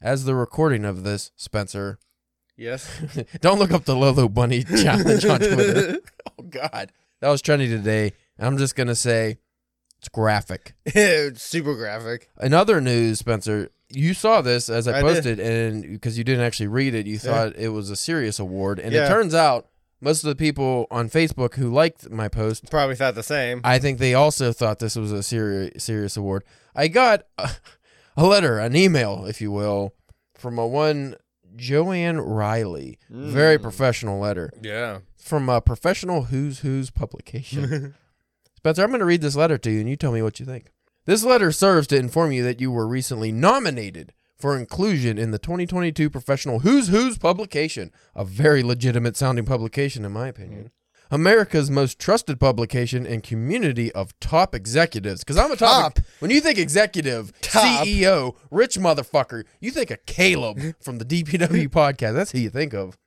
as the recording of this, Spencer, Yes. don't look up the Lolo Bunny challenge on Twitter. oh God, that was trending today. I'm just gonna say it's graphic. it's Super graphic. In other news, Spencer, you saw this as I, I did. posted, and because you didn't actually read it, you Yeah. thought it was a serious award, and it turns out most of the people on Facebook who liked my post, Probably thought the same. I think they also thought this was a serious serious award. I got a, a letter, an email, if you will, from a one Joanne Riley, very Mm. professional letter Yeah. from a professional Who's Who's publication. Spencer, I'm going to read this letter to you and you tell me what you think. This letter serves to inform you that you were recently nominated for inclusion in the 2022 professional Who's Who's publication, a very legitimate sounding publication, in my opinion. America's most trusted publication and community of top executives. Because I'm a top. Top. When you think executive, Top. CEO, rich motherfucker, you think of Caleb from the DPW podcast. That's who you think of.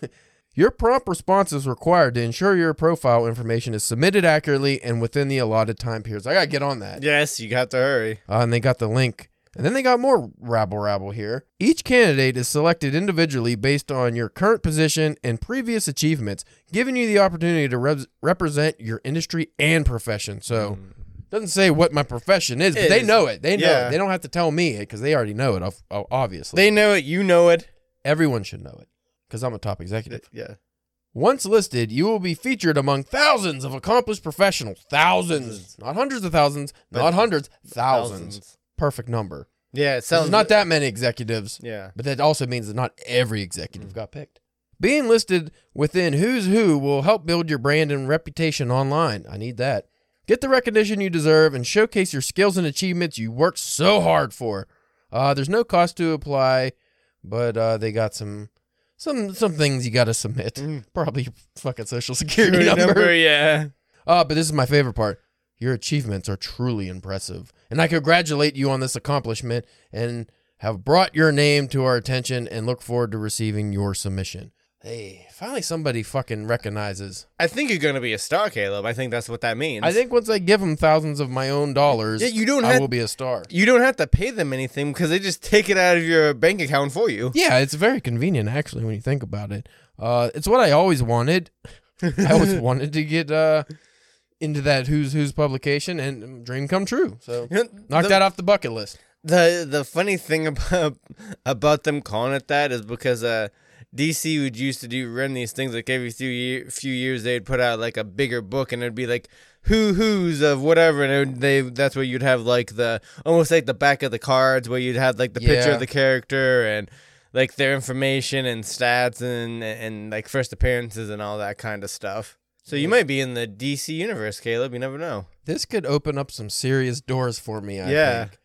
Your prompt response is required to ensure your profile information is submitted accurately and within the allotted time periods. I gotta get on that. yes, you got to hurry. Uh, and they got the link. And then they got more rabble rabble here. Each candidate is selected individually based on your current position and previous achievements, giving you the opportunity to rep- represent your industry and profession. So, mm. doesn't say what my profession is, but It they is. know it. They know Yeah. it. They don't have to tell me it because they already know it. ob- ob- Obviously, They know it. You know it. everyone should know it because I'm a top executive. Yeah. Once listed, you will be featured among thousands of accomplished professionals. Thousands, mm. not hundreds of thousands, But not hundreds, thousands. Perfect number. Yeah, it So sounds not that many executives, Yeah. but that also means that not every executive got picked. Being listed within Who's Who will help build your brand and reputation online. I need that. Get the recognition you deserve and showcase your skills and achievements you worked so hard for. Uh, there's no cost to apply, but uh, they got some some some things you got to submit. Mm. Probably your fucking social security Your number. yeah. Uh, but this is my favorite part. Your achievements are truly impressive. And I congratulate you on this accomplishment and have brought your name to our attention and look forward to receiving your submission. Hey, finally somebody fucking recognizes. I think you're gonna be a star, Caleb. I think that's what that means. I think once I give them thousands of my own dollars, Yeah, you don't I have will be a star. you don't have to pay them anything because they just take it out of your bank account for you. Yeah, it's very convenient actually when you think about it. Uh, it's what I always wanted. I always wanted to get uh, into that Who's Who's publication and dream come true. So knock the, that off the bucket list. The the funny thing about about them calling it that is because uh DC would used to do run these things like every few year, few years they'd put out like a bigger book and it'd be like who who's of whatever and it would- they that's where you'd have like the almost like the back of the cards where you'd have like the picture of the character and like their information and stats and and like first appearances and all that kind of stuff. So you might be in the DC universe, Caleb. You never know. This could open up some serious doors for me. I Yeah. think.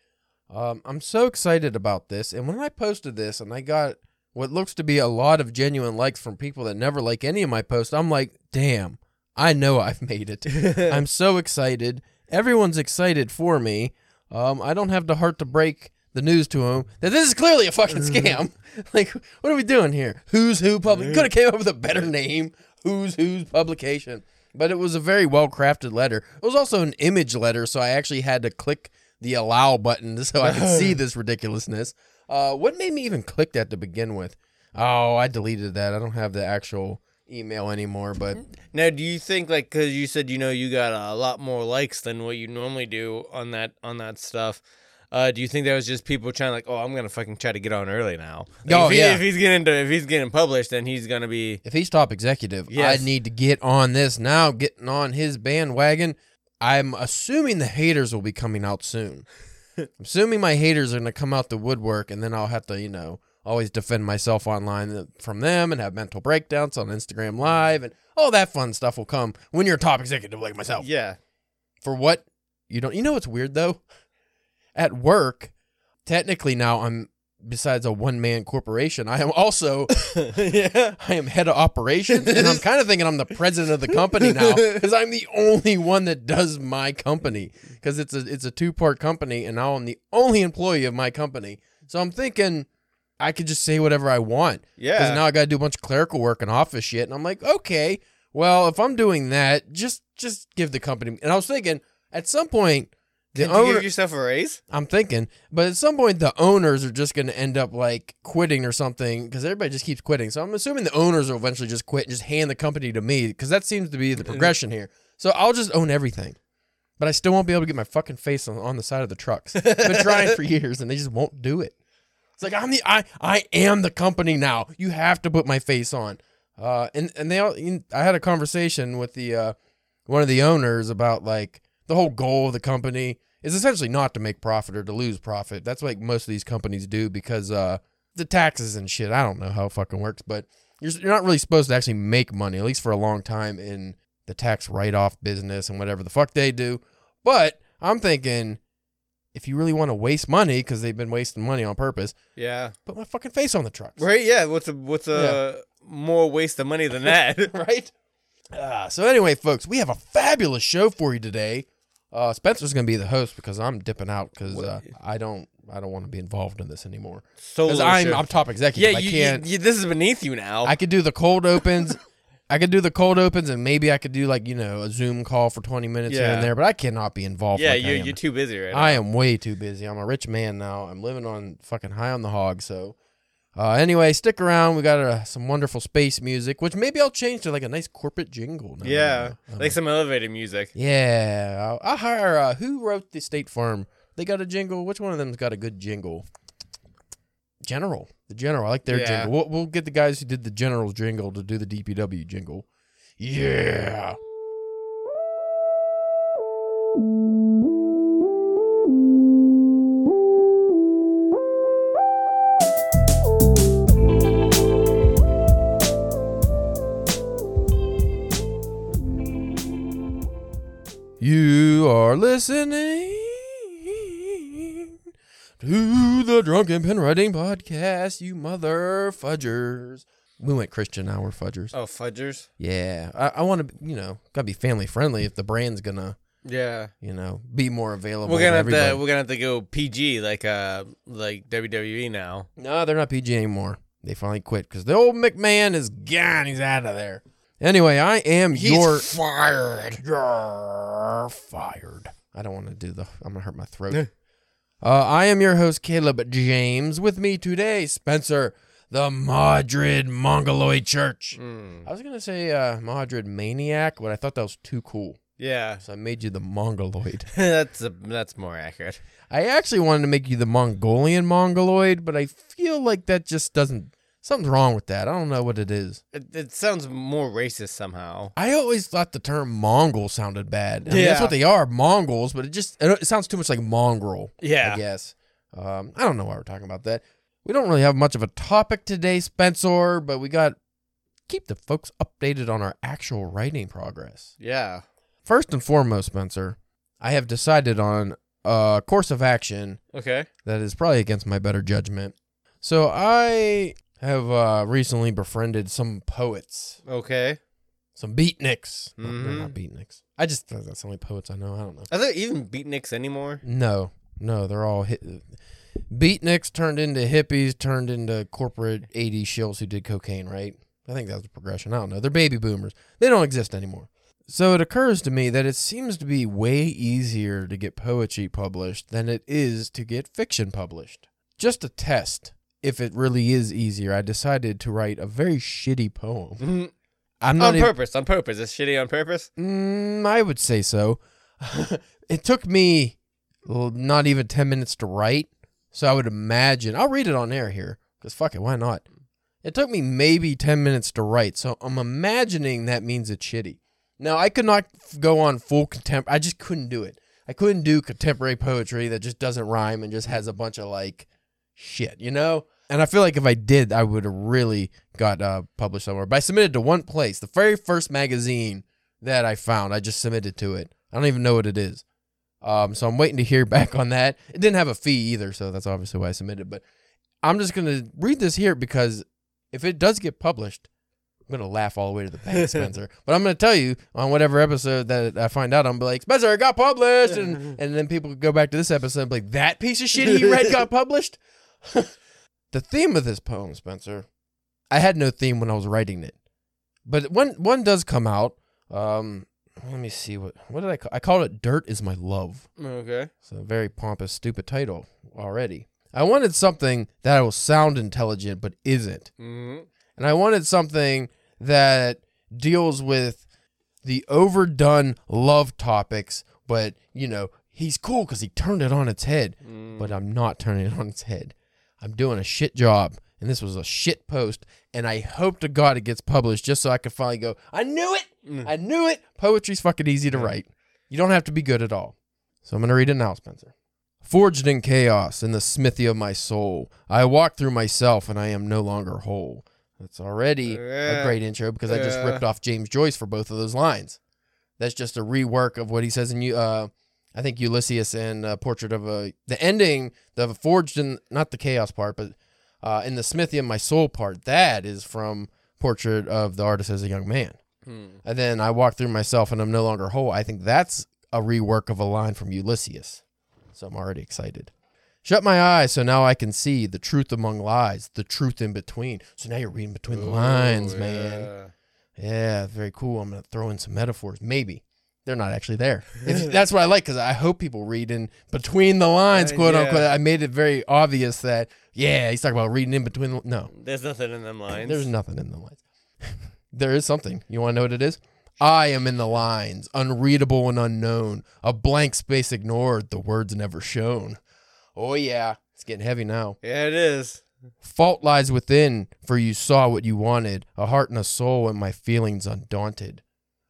Um, I'm so excited about this, and when I posted this, and I got what looks to be a lot of genuine likes from people that never like any of my posts, I'm like, damn, I know I've made it. I'm so excited. Everyone's excited for me. Um, I don't have the heart to break the news to them that this is clearly a fucking scam. like, what are we doing here? Who's Who Public could have came up with a better name. Who's Who's Publication. But it was a very well crafted letter. It was also an image letter, so I actually had to click the allow button so I could see this ridiculousness. Uh, what made me even click that to begin with? Oh, I deleted that. I don't have the actual email anymore, but Now, do you think like because you said you know you got a lot more likes than what you normally do on that on that stuff? Uh, do you think that was just people trying like, oh, I'm gonna fucking try to get on early now? Like, Oh, if, he- yeah. if he's getting to, if he's getting published, then he's gonna be if he's top executive, Yes. I need to get on this now, getting on his bandwagon. I'm assuming the haters will be coming out soon. I'm assuming my haters are going to come out the woodwork, and then I'll have to, you know, always defend myself online from them and have mental breakdowns on Instagram Live, and all that fun stuff will come when you're a top executive like myself. yeah. For what? You don't. You know what's weird though? At work, technically now I'm besides a one man corporation, I am also yeah. I am head of operations, and I'm kind of thinking I'm the president of the company now because I'm the only one that does my company because it's a it's a two part company, and now I'm the only employee of my company. So I'm thinking I could just say whatever I want because Yeah. now I got to do a bunch of clerical work and office shit, and I'm like, okay, well if I'm doing that, just just give the company. And I was thinking at some point The Did you give yourself a raise? I'm thinking, but at some point the owners are just going to end up like quitting or something because everybody just keeps quitting. So I'm assuming the owners will eventually just quit and just hand the company to me because that seems to be the progression here. So I'll just own everything, but I still won't be able to get my fucking face on, on the side of the trucks. I've been trying for years and they just won't do it. It's like I'm the I I am the company now. You have to put my face on. Uh, and and they all. I had a conversation with the uh, one of the owners about like the whole goal of the company is essentially not to make profit or to lose profit. That's like most of these companies do because uh, the taxes and shit. I don't know how it fucking works, but you're you're not really supposed to actually make money at least for a long time in the tax write off business and whatever the fuck they do. But I'm thinking. If you really want to waste money because they've been wasting money on purpose, Yeah. put my fucking face on the trucks. Right. Yeah. What's a what's a more waste of money than that? right? Uh, so anyway, folks, we have a fabulous show for you today. Uh, Spencer's going to be the host because I'm dipping out because uh, I don't I don't want to be involved in this anymore. Because I'm. I'm top executive. yeah. I can't. you, you- this is beneath you now. I could do the cold opens. I could do the cold opens, and maybe I could do like you know a Zoom call for 20 minutes here and there. But I cannot be involved. yeah. like you're you're too busy right now. I am way too busy. I'm a rich man now. I'm living on fucking high on the hog. So, uh, anyway, stick around. We got uh, some wonderful space music, which maybe I'll change to like a nice corporate jingle. now. Yeah. Like some elevator music. yeah. I'll, I'll hire. Uh, who wrote the State Farm? They got a jingle. Which one of them's got a good jingle? General. The General. I like their Yeah. jingle. We'll, we'll get the guys who did the General's jingle to do the DPW jingle. Yeah. Are listening to the Drunken Pen Writing Podcast, you mother fudgers. We went Christian now, we're fudgers. Oh, fudgers. Yeah, I, I want to, you know, gotta be family friendly if the brand's gonna, Yeah. you know, be more available. We're gonna to have everybody. to we're gonna have to go PG like uh like WWE now. No, they're not PG anymore. They finally quit because the old McMahon is gone. He's out of there. Anyway, I am your fired. You're fired. I don't want to do the. I'm gonna hurt my throat. uh, I am your host Caleb James. With me today, Spencer, the Madrid Mongoloid Church. Mm. I was gonna say uh, Madrid Maniac, but I thought that was too cool, Yeah. so I made you the Mongoloid. that's a, that's more accurate. I actually wanted to make you the Mongolian Mongoloid, but I feel like that just doesn't. Something's wrong with that. I don't know what it is. It, it sounds more racist somehow. I always thought the term Mongol sounded bad. I mean, that's what they are, Mongols, but it just it sounds too much like mongrel. Yeah. I guess. Um, I don't know why we're talking about that. We don't really have much of a topic today, Spencer, but we got keep the folks updated on our actual writing progress. Yeah. First and foremost, Spencer, I have decided on a course of action Okay. that is probably against my better judgment. So I have uh, recently befriended some poets, Okay. some beatniks. No, they're Mhm. not beatniks. I just that's the only poets I know. I don't know. Are there even beatniks anymore? No, no, they're all hit. Beatniks turned into hippies, turned into corporate 80 shills who did cocaine, right? I think that was the progression. I don't know. They're baby boomers. They don't exist anymore. So it occurs to me that it seems to be way easier to get poetry published than it is to get fiction published. Just a test if it really is easier, I decided to write a very shitty poem. I'm not on even, purpose. On purpose. It's shitty on purpose. Mm, I would say so. it took me well, not even 10 minutes to write. So I would imagine. I'll read it on air here because fuck it, why not? It took me maybe 10 minutes to write. So I'm imagining that means it's shitty. Now, I could not f- go on full contempt. I just couldn't do it. I couldn't do contemporary poetry that just doesn't rhyme and just has a bunch of like shit, you know? And I feel like if I did, I would have really got uh, published somewhere. But I submitted to one place, the very first magazine that I found. I just submitted to it. I don't even know what it is. Um, so I'm waiting to hear back on that. It didn't have a fee either, so that's obviously why I submitted. But I'm just gonna read this here because if it does get published, I'm gonna laugh all the way to the bank, Spencer. but I'm gonna tell you on whatever episode that I find out, I'm gonna be like, Spencer, it got published, and and then people go back to this episode and be like, that piece of shit he read got published. the theme of this poem, Spencer, I had no theme when I was writing it, but one one does come out. Um, let me see what what did I call I called it Dirt is my love. Okay. So a very pompous, stupid title already. I wanted something that will sound intelligent but isn't. Mm-hmm. And I wanted something that deals with the overdone love topics, but you know, he's cool because he turned it on its head. Mm. But I'm not turning it on its head. I'm doing a shit job. And this was a shit post. And I hope to God it gets published just so I can finally go, I knew it. Mm. I knew it. Poetry's fucking easy to write. You don't have to be good at all. So I'm going to read it now, Spencer. Forged in chaos in the smithy of my soul, I walk through myself and I am no longer whole. That's already a great intro because I just ripped off James Joyce for both of those lines. That's just a rework of what he says in you. Uh, I think Ulysses and uh, Portrait of a the ending, the forged in not the chaos part, but uh, in the smithy of my soul part. That is from Portrait of the Artist as a Young Man. Hmm. And then I walk through myself and I'm no longer whole. I think that's a rework of a line from Ulysses. So I'm already excited. Shut my eyes so now I can see the truth among lies, the truth in between. So now you're reading between the lines, Ooh, man. yeah. Yeah, very cool. I'm gonna throw in some metaphors. Maybe they're not actually there. It's- that's what I like because I hope people read in between the lines, Uh, quote yeah. unquote. I made it very obvious that yeah, he's talking about reading in between. The, no, There's nothing in them lines. there's nothing in the lines. there is something. You want to know what it is? I am in the lines, unreadable and unknown, a blank space ignored, the words never shown. Oh yeah, it's getting heavy now. Yeah, it is. Fault lies within, for you saw what you wanted, a heart and a soul, and my feelings undaunted.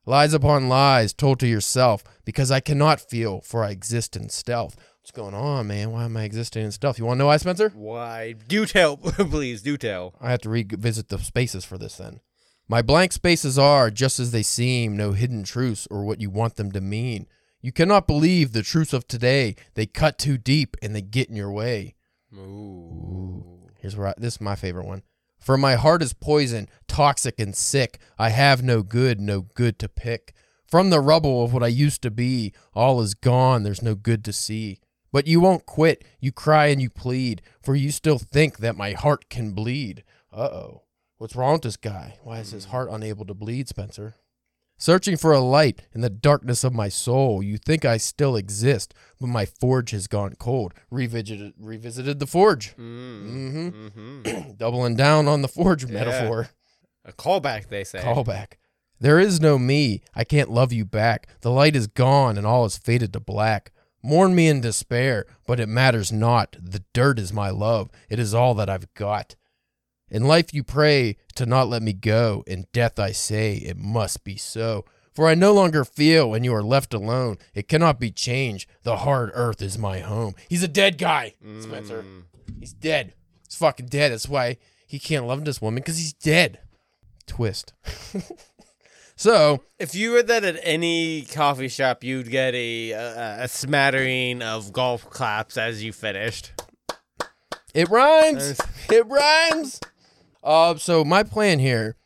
Lies upon lies told to yourself, because I cannot feel, for I exist in stealth. What's going on, man? Why am I existing in stealth? You want to know why, Spencer? Why? Do tell, please. Do tell. I have to revisit the spaces for this then. My blank spaces are just as they seem, no hidden truths or what you want them to mean. You cannot believe the truths of today. They cut too deep and they get in your way. Ooh. Here's where I, this is my favorite one. For my heart is poison, toxic and sick. I have no good, no good to pick. From the rubble of what I used to be, all is gone, there's no good to see. But you won't quit, you cry and you plead, for you still think that my heart can bleed. Uh oh. What's wrong with this guy? Why is his heart unable to bleed, Spencer? Searching for a light in the darkness of my soul, you think I still exist, but my forge has gone cold. Revisited, revisited the forge. Mm. Mm-hmm. hmm Doubling down on the forge Yeah. metaphor. A callback, they say. Callback. There is no me. I can't love you back. The light is gone and all is faded to black. Mourn me in despair, but it matters not. The dirt is my love. It is all that I've got. In life you pray to not let me go. In death I say it must be so. For I no longer feel when you are left alone. It cannot be changed. The hard earth is my home. He's a dead guy, Spencer. Mm. He's dead. He's fucking dead. That's why he can't love this woman because he's dead. Twist. so If you were that at any coffee shop, you'd get a, a a smattering of golf claps as you finished. it rhymes. It rhymes. Uh, so my plan here,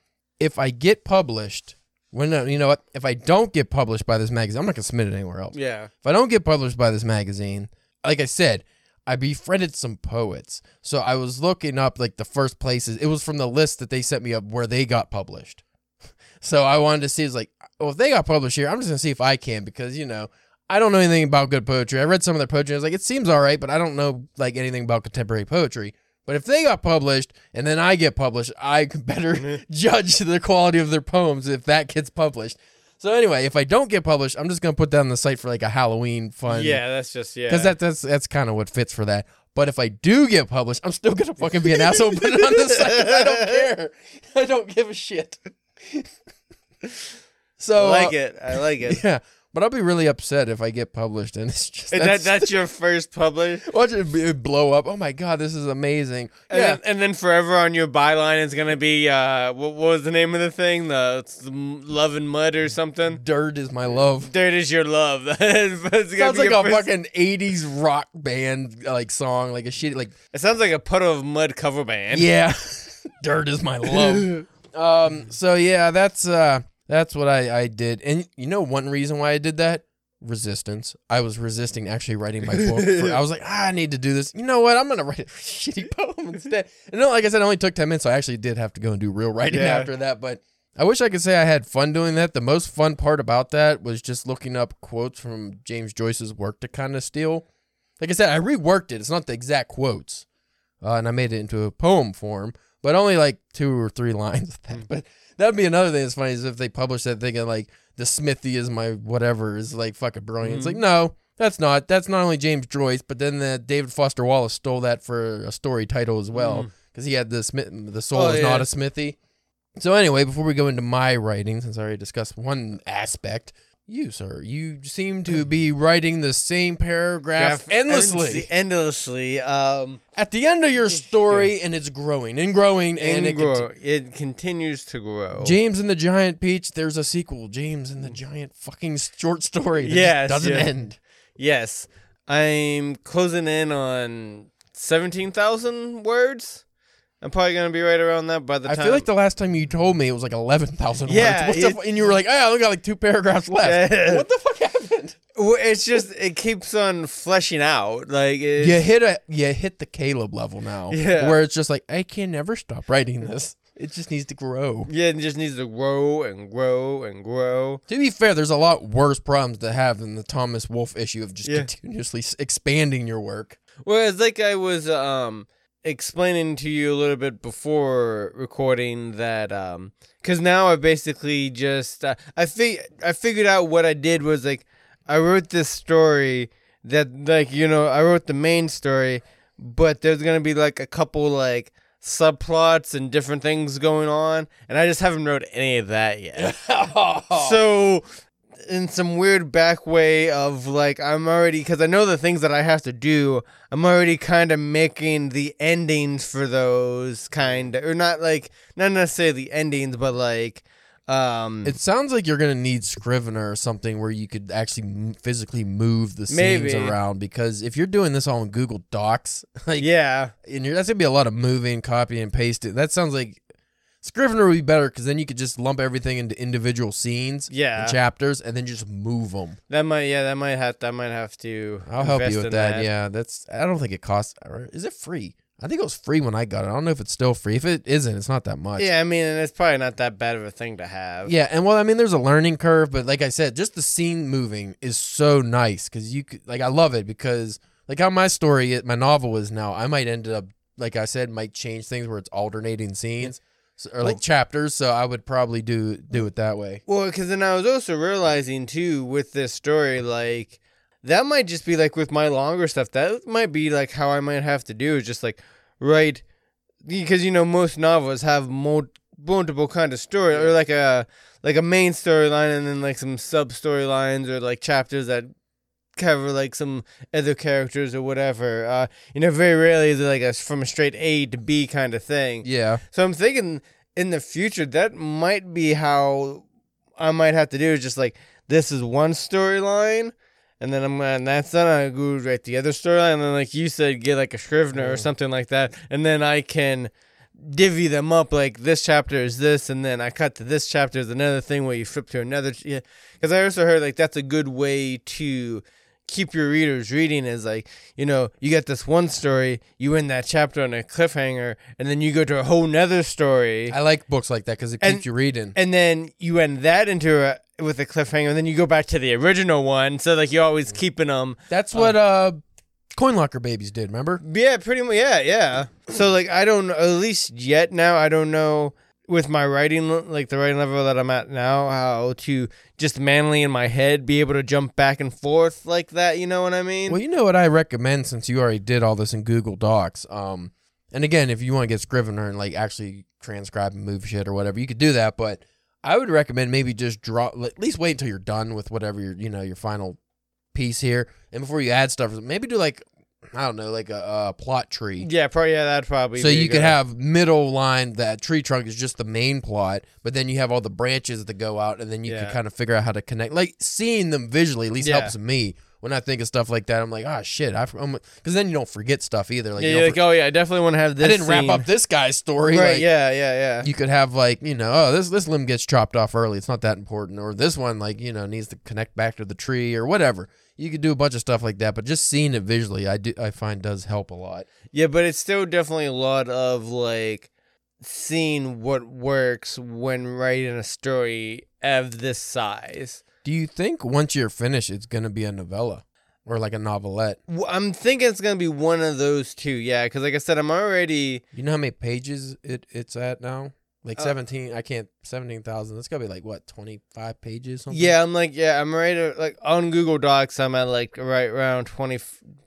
if I get published, when uh, you know what, if I don't get published by this magazine, I'm not gonna submit it anywhere else. Yeah. If I don't get published by this magazine, like I said, I befriended some poets. So I was looking up like the first places. It was from the list that they sent me up where they got published. So I wanted to see, it's like, well, if they got published here, I'm just gonna see if I can because you know I don't know anything about good poetry. I read some of their poetry. I was like, it seems all right, but I don't know like anything about contemporary poetry. But if they got published and then I get published, I can better judge the quality of their poems if that gets published. So anyway, if I don't get published, I'm just gonna put that on the site for like a Halloween fun. Yeah, that's just yeah. Because that, that's that's kind of what fits for that. But if I do get published, I'm still gonna fucking be an asshole. Put it on the site. I don't care. I don't give a shit. so I like uh, it. I like it. Yeah, but I'll be really upset if I get published and it's just And that, that's, that's your first publish. watch it blow up. Oh my god, this is amazing. And, yeah, then, and then forever on your byline is gonna be uh, what, what was the name of the thing? The, it's the love and mud or something. dirt is my love. Dirt is your love. It's Sounds like a first- fucking '80s rock band like song, like a shit, like It sounds like a puddle of mud cover band. yeah, dirt is my love. Um. So yeah, that's uh, that's what I I did, and you know one reason why I did that. Resistance. I was resisting actually writing my book. For, I was like, ah, I need to do this. You know what? I'm gonna write a shitty poem instead. And no, like I said, it only took ten minutes. So I actually did have to go and do real writing Yeah. after that. But I wish I could say I had fun doing that. The most fun part about that was just looking up quotes from James Joyce's work to kind of steal. Like I said, I reworked it. It's not the exact quotes, uh, and I made it into a poem form, but only like two or three lines of that. But that'd be another thing that's funny is if they publish that thing of like the Smithy is my whatever is like fucking brilliant. It's like mm-hmm. no, that's not. That's not only James Joyce, but then the David Foster Wallace stole that for a story title as well mm-hmm. because he had the Smith. The soul Oh, is yeah. not a smithy. So anyway, before we go into my writing, since I already discussed one aspect, you sir, you seem to be writing the same paragraph endlessly endlessly. Um, at the end of your story, and it's growing and growing, and, and it grow. conti- it continues to grow. James and the Giant Peach. There's a sequel. James and the Giant fucking short story. That Yes, doesn't yeah. end. yes, I'm closing in on seventeen thousand words. I'm probably gonna be right around that by the time. I time. feel like the last time you told me it was like eleven thousand Yeah, words. What's the it- fu- and you were like, "Oh, I only got like two paragraphs left." Yeah. What the fuck happened? Well, it's just it keeps on fleshing out. Like it's, you hit a you hit the Caleb level now, Yeah. where it's just like I can never stop writing this. It just needs to grow. yeah, it just needs to grow and grow and grow. To be fair, there's a lot worse problems to have than the Thomas Wolfe issue of just Yeah. continuously s- expanding your work. Whereas, like I was um explaining to you a little bit before recording that um because now I basically just uh, I fig- I figured out what I did was like I wrote this story that like you know I wrote the main story, but there's gonna be like a couple like subplots and different things going on, and I just haven't wrote any of that yet. So, in some weird back way of like, I'm already because I know the things that I have to do. I'm already kind of making the endings for those kind of, or not like not necessarily the endings, but like, um, It sounds like you're gonna need Scrivener or something where you could actually m- physically move the scenes Maybe. around. Because if you're doing this all in Google Docs, like yeah, and you're, that's gonna be a lot of moving, copy and pasting. That sounds like Scrivener would be better because then you could just lump everything into individual scenes, Yeah. and chapters, and then just move them. that might, yeah, that might have, that might have to. I'll help you with in that. Yeah, that's. I don't think it costs. Is it free? I think it was free when I got it. I don't know if it's still free. If it isn't, it's not that much. Yeah, I mean, it's probably not that bad of a thing to have. Yeah, and well, I mean, there's a learning curve, but like I said, just the scene moving is so nice because you could, like, I love it because like how my story, my novel is now. I might end up, like I said, might change things where it's alternating scenes so, or like Well- chapters. So I would probably do do it that way. Well, because then I was also realizing too with this story, like that might just be like with my longer stuff. That might be like how I might have to do is just like write because you know most novels have multiple kind of story or like a like a main storyline and then like some sub storylines or like chapters that cover like some other characters or whatever. Uh, you know, very rarely is it like a from a straight A to B kind of thing. Yeah, So I'm thinking in the future that might be how I might have to do is just like this is one storyline, and then I'm gonna and that's done. I go write the other storyline, and then like you said, get like a Scrivener or Mm. something like that, and then I can divvy them up like this chapter is this, and then I cut to this chapter is another thing where you flip to another. Yeah, because I also heard like that's a good way to keep your readers reading is like you know you get this one story you end that chapter on a cliffhanger and then you go to a whole nother story I like books like that because it And- keeps you reading. and then you end that into a with a cliffhanger and then you go back to the original one so like you're always keeping them That's what uh, Coin Locker Babies did. Remember? yeah pretty much yeah yeah so like i don't at least yet now i don't know with my writing like the writing level that i'm at now how to just manly in my head be able to jump back and forth like that you know what i mean Well, you know what I recommend since you already did all this in Google Docs. Um, and again, if you want to get Scrivener and like actually transcribe and move shit or whatever, you could do that. But I would recommend maybe just draw. At least wait until you're done with whatever your you know your final piece here, and before you add stuff, maybe do like I don't know, like a, a plot tree. yeah probably yeah that'd probably So be a you could have middle line that tree trunk is just the main plot, but then you have all the branches that go out, and then you Yeah. can kind of figure out how to connect. Like seeing them visually at least Yeah. helps me when I think of stuff like that. I'm like, ah, shit, I because then you don't forget stuff either. Like, yeah, you you're like, oh yeah, I definitely want to have this. I didn't wrap scene. up this guy's story. Right? Like, yeah, yeah, yeah. You could have like you know, oh this this limb gets chopped off early. It's not that important, or this one like you know needs to connect back to the tree or whatever. You could do a bunch of stuff like that, but just seeing it visually, I do I find does help a lot. Yeah, but it's still definitely a lot of like seeing what works when writing a story of this size. Do you think once you're finished, it's gonna be a novella or like a novelette? I'm thinking it's gonna be one of those two, yeah. Because like I said, I'm already You know how many pages it it's at now? Like Uh, seventeen. I can't seventeen thousand. That's gotta be like what twenty five pages. Something? yeah. I'm like yeah. I'm right to like on Google Docs. I'm at like right around 20,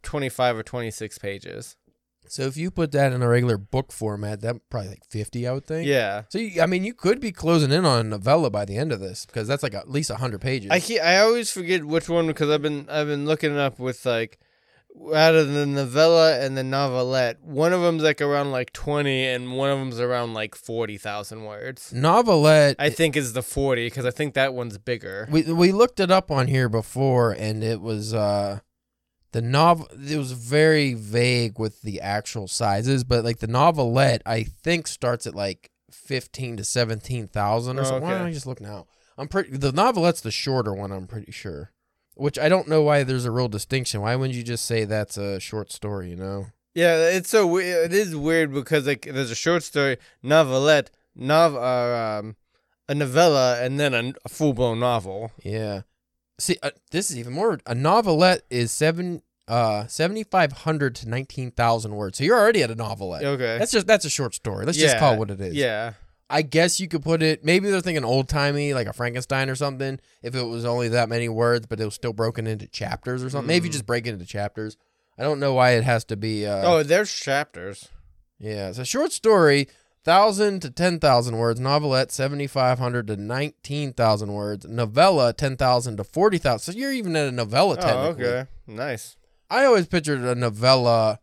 25 or 26 pages. So if you put that in a regular book format, that probably like fifty, I would think. Yeah. So you, I mean, you could be closing in on a novella by the end of this because that's like at least hundred pages. I I always forget which one because I've been I've been looking it up with like out of the novella and the novelette. One of them's like around like twenty, and one of them's around like forty thousand words. novelette. I think is the forty because I think that one's bigger. we we looked it up on here before, and it was uh the novel. It was very vague with the actual sizes, but like the novelette, I think starts at like fifteen to seventeen thousand or Oh, something. Why don't okay. I just look now? I'm pretty. The novelette's the shorter one. I'm pretty sure. Which I don't know why there's a real distinction. Why wouldn't you just say that's a short story? You know. Yeah, it's so it is weird because like there's a short story, novelette, nov uh, um, a novella, and then a, a full blown novel. Yeah. See, uh, this is even more. A novelette is seven, uh, seventy five hundred to nineteen thousand words. So you're already at a novelette. Okay. That's just that's a short story. Let's just call it what it is. yeah. I guess you could put it. Maybe they're thinking old timey, like a Frankenstein or something. If it was only that many words, but it was still broken into chapters or something. Maybe you Mm. just break it into chapters. I don't know why it has to be. Uh, oh, there's chapters. yeah, it's a short story, thousand to ten thousand words. Novelette, seventy five hundred to nineteen thousand words. Novella, ten thousand to forty thousand. So you're even at a novella. Oh, okay. Nice. I always pictured a novella.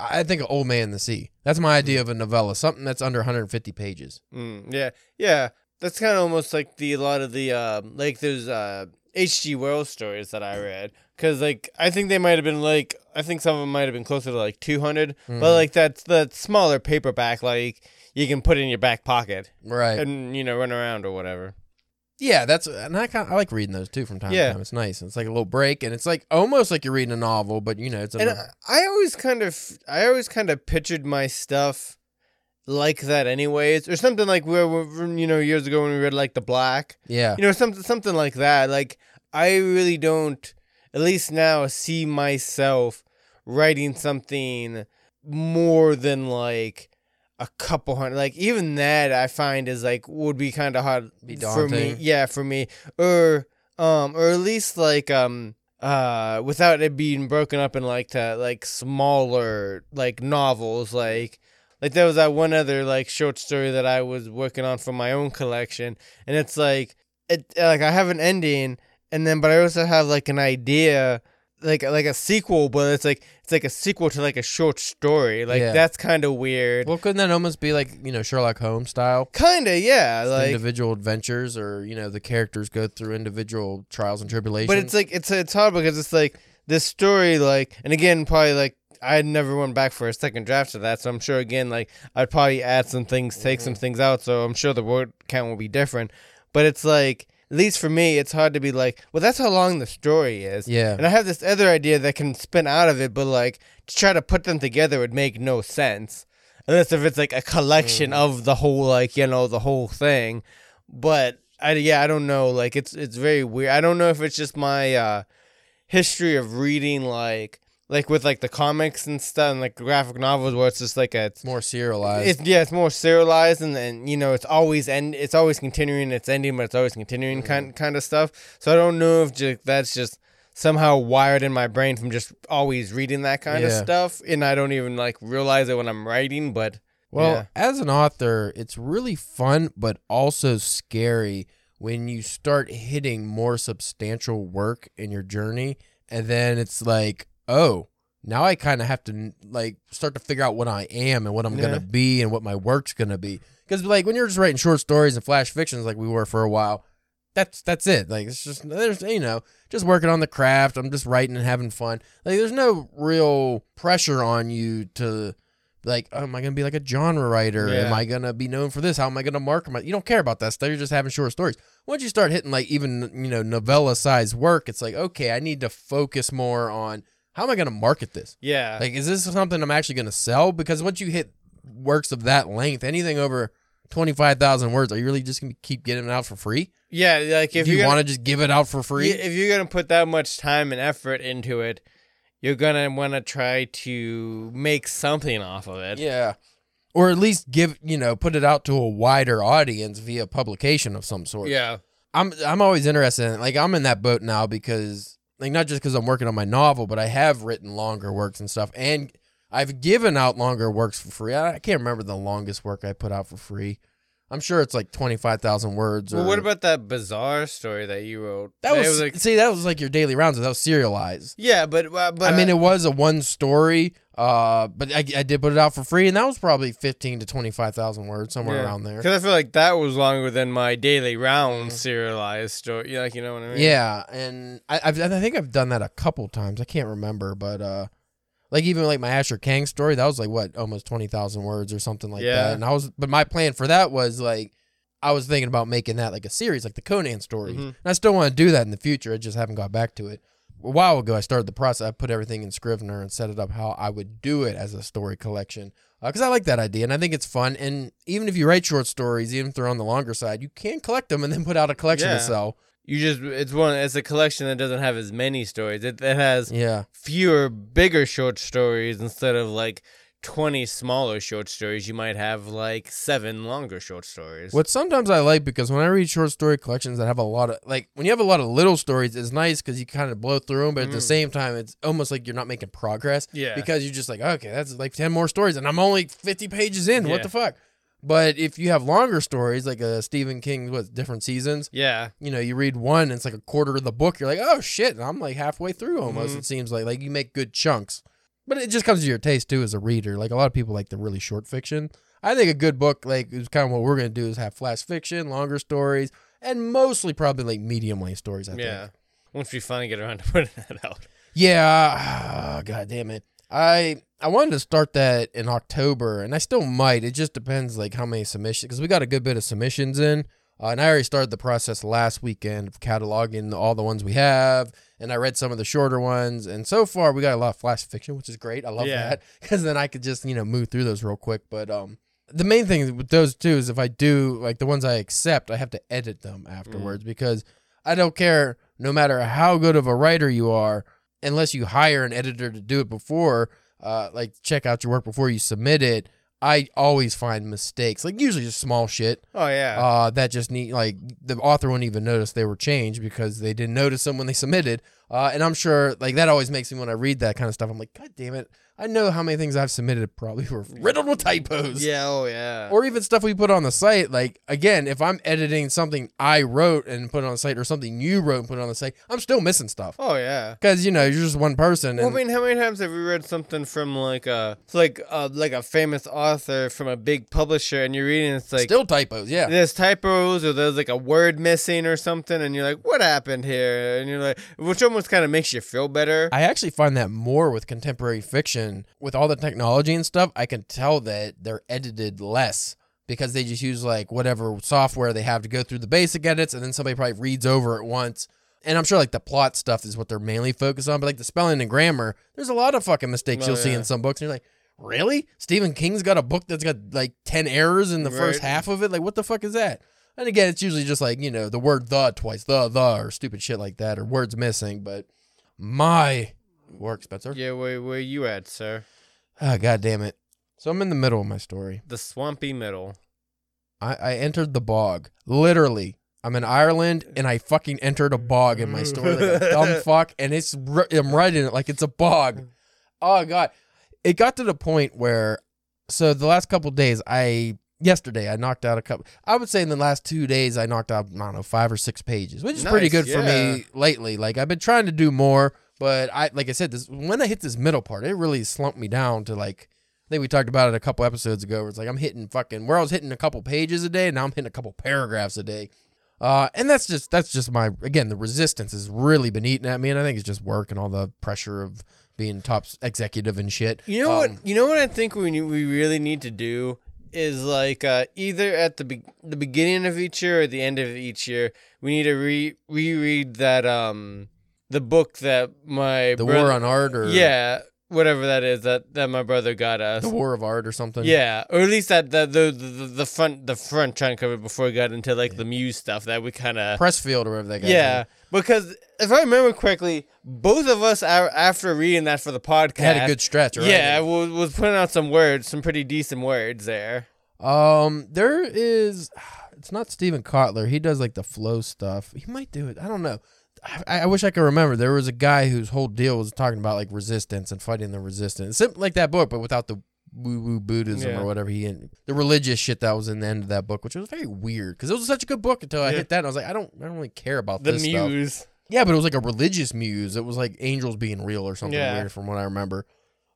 I think of Old Man in the Sea. That's my idea of a novella. Something that's under 150 pages. Mm, yeah, yeah. That's kind of almost like the a lot of the um, like those uh H.G. Wells stories that I read. Cause like I think they might have been like I think some of them might have been closer to like two hundred, Mhm. but like that's the smaller paperback like you can put in your back pocket Right. and you know run around or whatever. Yeah, that's and I kind I like reading those too from time Yeah. to time. It's nice. It's like a little break, and it's like almost like you're reading a novel, but you know it's a And I, I always kind of I always kind of pictured my stuff like that anyways or something like where we you know years ago when we read like the black yeah you know something something like that like i really don't at least now see myself writing something more than like a couple hundred like even that i find is like would be kind of hard for me yeah for me. Or um or at least like um uh without it being broken up in like to like smaller like novels like like there was that one other like short story that I was working on for my own collection, and it's like it like I have an ending, and then but I also have like an idea, like like a sequel, but it's like it's like a sequel to like a short story. Like Yeah. that's kind of weird. Well, couldn't that almost be like you know Sherlock Holmes style? Kinda, yeah. Like, individual adventures, or you know the characters go through individual trials and tribulations. but it's like it's it's hard because it's like this story, like, and again, probably like I never went back for a second draft of that, so I'm sure again, like I'd probably add some things, take some mm-hmm. things out, so I'm sure the word count will be different. But it's like, at least for me, it's hard to be like, well, that's how long the story is. yeah, And I have this other idea that can spin out of it, but like to try to put them together would make no sense. Unless if it's like a collection Mm. of the whole like, you know, the whole thing. But I yeah, I don't know. Like it's it's very weird. I don't know if it's just my uh history of reading like like with like the comics and stuff and like graphic novels where it's just like a it's more serialized. it's yeah, it's more serialized and then you know it's always end. It's always continuing. It's ending, but it's always continuing Mm-hmm. kind kind of stuff. So I don't know if ju- that's just somehow wired in my brain from just always reading that kind of stuff, and I don't even like realize it when I'm writing. But Well, Yeah. as an author, it's really fun, but also scary when you start hitting more substantial work in your journey, and then it's like, oh, now I kind of have to like start to figure out what I am and what I'm Yeah. gonna be and what my work's gonna be. Because like when you're just writing short stories and flash fictions, like we were for a while, that's that's it. Like it's just there's you know just working on the craft. I'm just writing and having fun. Like there's no real pressure on you to like, oh, am I gonna be like a genre writer? Am I gonna be known for this? How am I gonna market my? You don't care about that stuff. You're just having short stories. Once you start hitting like even you know novella size work, it's like okay, I need to focus more on how am I gonna market this. yeah, Like, is this something I'm actually gonna sell? Because once you hit works of that length, anything over twenty five thousand words, are you really just gonna keep getting it out for free? Yeah, like If, if, you want gonna, just give it out for free, if you're gonna put that much time and effort into it, you're gonna want to try to make something off of it. Yeah. Or at least give, you know, put it out to a wider audience via publication of some sort. Yeah. I'm I'm always interested in it. Like I'm in that boat now because like not just because I'm working on my novel, but I have written longer works and stuff. And I've given out longer works for free. I, I can't remember the longest work I put out for free. I'm sure it's like twenty five thousand words. Or, Well, what about that bizarre story that you wrote? that? It Was, like see that was like your daily rounds. That was serialized. yeah, but uh, but I mean, it was a one story, uh, but I, I did put it out for free, and that was probably fifteen to twenty five thousand words, somewhere around there. Because I feel like that was longer than my daily round serialized story. Yeah, like you know what I mean? Yeah, and I I've, I think I've done that a couple times. I can't remember, but uh, like even like my Asher Kang story, that was like what almost twenty thousand words or something like Yeah. that. And I was, but my plan for that was like. I was thinking about making that like a series, like the Conan stories. Mhm. And I still want to do that in the future. I just haven't got back to it. A while ago, I started the process. I put everything in Scrivener and set it up how I would do it as a story collection uh, because I like that idea and I think it's fun. And even if you write short stories, even if they're on the longer side, you can collect them and then put out a collection Yeah. to sell. You just it's one it's a collection that doesn't have as many stories. It, it has Yeah. fewer bigger short stories instead of like 20 smaller short stories. You might have like seven longer short stories. What sometimes I like because when I read short story collections that have a lot of like when you have a lot of little stories, it's nice because you kind of blow through them, but at the Mm. same time, it's almost like you're not making progress Yeah. because you're just like, okay, that's like ten more stories, and I'm only fifty pages in. What the fuck? But if you have longer stories like a Stephen King, what different seasons, yeah. you know, you read one, and it's like a quarter of the book. You're like, oh shit, and I'm like halfway through almost. Mhm. It seems like like you make good chunks, but it just comes to your taste too as a reader. Like a lot of people like the really short fiction. I think a good book, like is kind of what we're gonna do, is have flash fiction, longer stories, and mostly probably like medium length stories. I Yeah. think. Once we finally get around to putting that out. Yeah. God damn it. I I wanted to start that in October, and I still might. It just depends like how many submissions, because we got a good bit of submissions in, uh, and I already started the process last weekend of cataloging all the ones we have, and I read some of the shorter ones, and so far we got a lot of flash fiction, which is great. I love Yeah. that because then I could just you know move through those real quick. But um, the main thing with those two is if I do like the ones I accept, I have to edit them afterwards because I don't care no matter how good of a writer you are, unless you hire an editor to do it before, uh, like check out your work before you submit it. I always find mistakes, like usually just small shit, Oh yeah. uh, that just need like the author wouldn't even notice they were changed because they didn't notice them when they submitted. Uh, and I'm sure like that always makes me when I read that kind of stuff. I'm like, God damn it! I know how many things I've submitted probably were riddled with typos yeah, oh yeah. or even stuff we put on the site. Like again, if I'm editing something I wrote and put it on the site, or something you wrote and put it on the site, I'm still missing stuff oh yeah. because you know you're just one person. Well, I mean, how many times have you read something from like a like uh, like a famous author from a big publisher, and you're reading it's like still typos, yeah. there's typos or there's like a word missing or something, and you're like, what happened here? And you're like, which almost kind of makes you feel better. I actually find that more with contemporary fiction, with all the technology and stuff. I can tell that they're edited less because they just use like whatever software they have to go through the basic edits, and then somebody probably reads over it once. And I'm sure like the plot stuff is what they're mainly focused on, but like the spelling and grammar, there's a lot of fucking mistakes Oh, you'll see in some books, and you're like, really? Stephen King's got a book that's got like ten errors in the first half of it. Like, what the fuck is that? And again, it's usually just like you know the word the twice, the the, or stupid shit like that, or words missing. But my work, Spencer. yeah, where where you at, sir? Ah, God damn it. So I'm in the middle of my story. The swampy middle. I, I entered the bog. Literally. I'm in Ireland and I fucking entered a bog in my story like a dumb fuck. And it's I'm writing it like it's a bog. Oh God. It got to the point where so the last couple days I yesterday I knocked out a couple I would say in the last two days I knocked out, I don't know, five or six pages, which is pretty Nice, good for me lately. Like I've been trying to do more, but I like I said, this when I hit this middle part, it really slumped me down to like I think we talked about it a couple episodes ago where it's like I'm hitting fucking where I was hitting a couple pages a day, now I'm hitting a couple paragraphs a day. Uh, and that's just that's just my again the resistance has really been eating at me, and I think it's just work and all the pressure of being top executive and shit. You know what? Um, You know what I think we we really need to do is like uh, either at the be- the beginning of each year or the end of each year, we need to re reread that um the book that my The brother- War on Art, or yeah whatever that is that that my brother got us. The War of Art or something. Yeah, or at least that the the the, the front the front chunk of it before we got into like the Muse stuff that we kind of Pressfield or whatever that guy. yeah because if I remember correctly, both of us after reading that for the podcast had a good stretch. Right? yeah was, was putting out some words, some pretty decent words there. Um, there is. It's not Steven Kotler. He does like the flow stuff. He might do it. I don't know. I, I wish I could remember. There was a guy whose whole deal was talking about like resistance and fighting the resistance, like that book, but without the woo woo Buddhism Yeah. or whatever he the religious shit that was in the end of that book, which was very weird because it was such a good book until I Yeah. hit that and I was like, I don't, I don't really care about The this stuff. Muse. Yeah, but it was like a religious muse. It was like angels being real or something Yeah. weird from what I remember.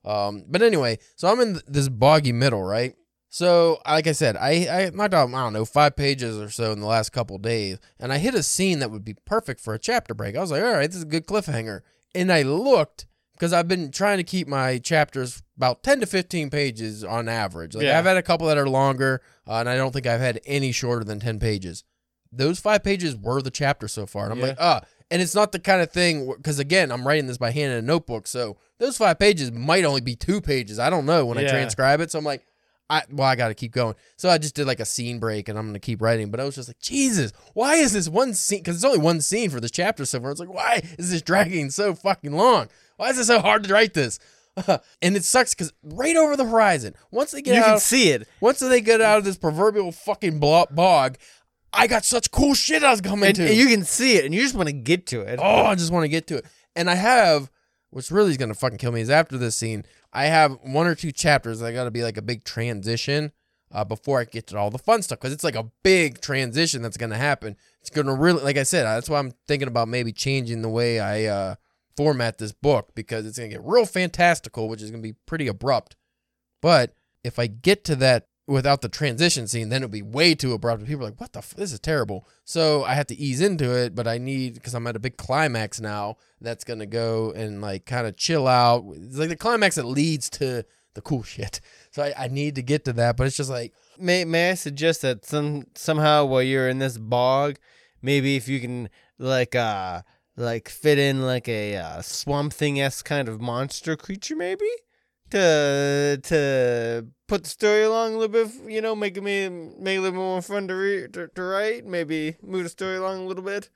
Um, but anyway, so I'm in th- this boggy middle, right? So, like I said, I I knocked out I don't know five pages or so in the last couple days, and I hit a scene that would be perfect for a chapter break. I was like, all right, this is a good cliffhanger. And I looked because I've been trying to keep my chapters about ten to fifteen pages on average. Like Yeah. I've had a couple that are longer, uh, and I don't think I've had any shorter than ten pages. Those five pages were the chapter so far, and I'm Yeah. like, ah. And it's not the kind of thing because again, I'm writing this by hand in a notebook, so those five pages might only be two pages. I don't know when I transcribe it. So I'm like, I well, I got to keep going. So I just did like a scene break, and I'm gonna keep writing. But I was just like, Jesus, why is this one scene? Because it's only one scene for this chapter so far. It's like, why is this dragging so fucking long? Why is it so hard to write this? and it sucks because right over the horizon, once they get You out, can see it. once they get out of this proverbial fucking bog, I got such cool shit I was coming And, to. and you can see it, and you just want to get to it. Oh, I just want to get to it. And I have, what's really going to fucking kill me is after this scene, I have one or two chapters that got to be like a big transition uh, before I get to all the fun stuff because it's like a big transition that's going to happen. It's going to really, like I said, that's why I'm thinking about maybe changing the way I uh, format this book because it's going to get real fantastical, which is going to be pretty abrupt. But if I get to that without the transition scene, then it'll be way too abrupt. People are like, "What the? F- this is terrible." So I have to ease into it, but I need because I'm at a big climax now. That's gonna go and like kind of chill out. It's like the climax that leads to the cool shit. So I, I need to get to that, but it's just like May May I suggest that some somehow while you're in this bog, maybe if you can like uh like fit in like a uh, swamp thing esque kind of monster creature maybe to to put the story along a little bit, you know, make it me make it a little more fun to read to, to write. Maybe move the story along a little bit.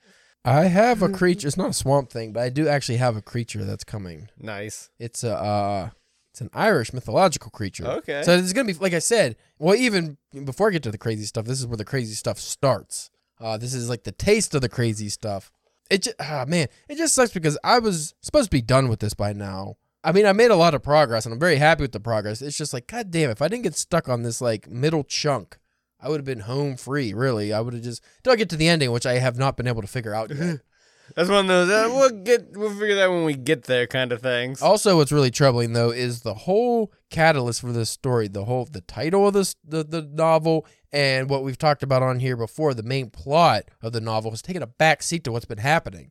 I have a creature. It's not a swamp thing, but I do actually have a creature that's coming. Nice. It's a uh, it's an Irish mythological creature. Okay. So it's gonna be like I said. Well, even before I get to the crazy stuff, this is where the crazy stuff starts. Uh, this is like the taste of the crazy stuff. It just, ah, man, it just sucks because I was supposed to be done with this by now. I mean, I made a lot of progress, and I'm very happy with the progress. It's just like, god damn, if I didn't get stuck on this like middle chunk, I would have been home free. Really, I would have just till I get to the ending, which I have not been able to figure out yet. That's one of those uh, we'll get we'll figure that when we get there kind of things. Also, what's really troubling though is the whole catalyst for this story, the whole the title of this the, the novel, and what we've talked about on here before. The main plot of the novel has taken a back seat to what's been happening.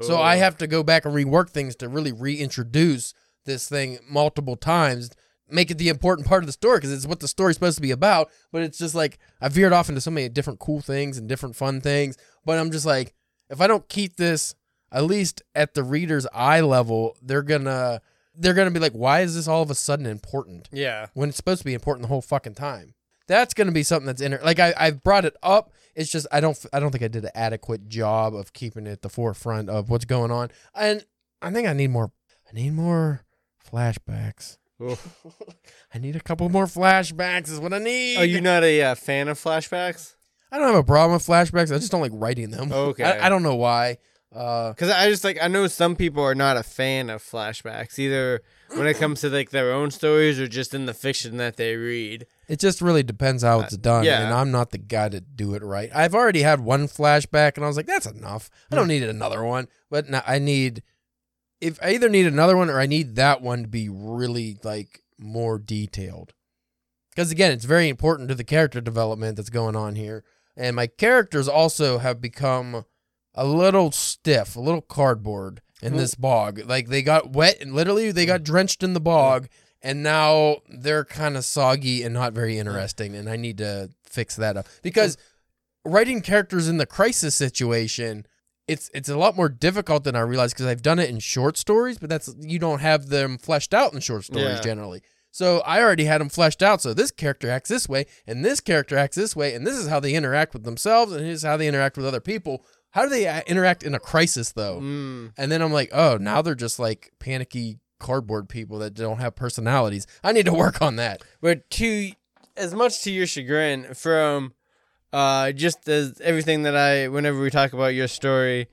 So I Oh. have to go back and rework things to really reintroduce this thing multiple times, make it the important part of the story because it's what the story's supposed to be about. But it's just like I veered off into so many different cool things and different fun things. But I'm just like, if I don't keep this at least at the reader's eye level, they're gonna they're gonna be like, why is this all of a sudden important? yeah. when it's supposed to be important the whole fucking time. That's gonna be something that's in. Like I, I've brought it up. It's just I don't I don't think I did an adequate job of keeping it at the forefront of what's going on. And I think I need more. I need more flashbacks. I need a couple more flashbacks. Is what I need. Are you not a uh, fan of flashbacks? I don't have a problem with flashbacks. I just don't like writing them. Okay. I, I don't know why. Uh, Because I just like I know some people are not a fan of flashbacks either when it comes to like their own stories or just in the fiction that they read. It just really depends how it's done. Uh, yeah. And I'm not the guy to do it right. I've already had one flashback and I was like, that's enough. I don't need another one. But now I need, if I either need another one or I need that one to be really like more detailed. Because again, it's very important to the character development that's going on here. And my characters also have become a little stiff, a little cardboard in this bog. Like they got wet and literally they got drenched in the bog and now they're kind of soggy and not very interesting and I need to fix that up. Because writing characters in the crisis situation it's it's a lot more difficult than I realized because I've done it in short stories, but that's you don't have them fleshed out in short stories Yeah. generally. So I already had them fleshed out. So this character acts this way, and this character acts this way, and this is how they interact with themselves, and this is how they interact with other people. How do they uh, interact in a crisis though? Mm. And then I'm like, oh, now they're just like panicky cardboard people that don't have personalities. I need to work on that. But to as much to your chagrin, from uh, just as everything that I, whenever we talk about your story,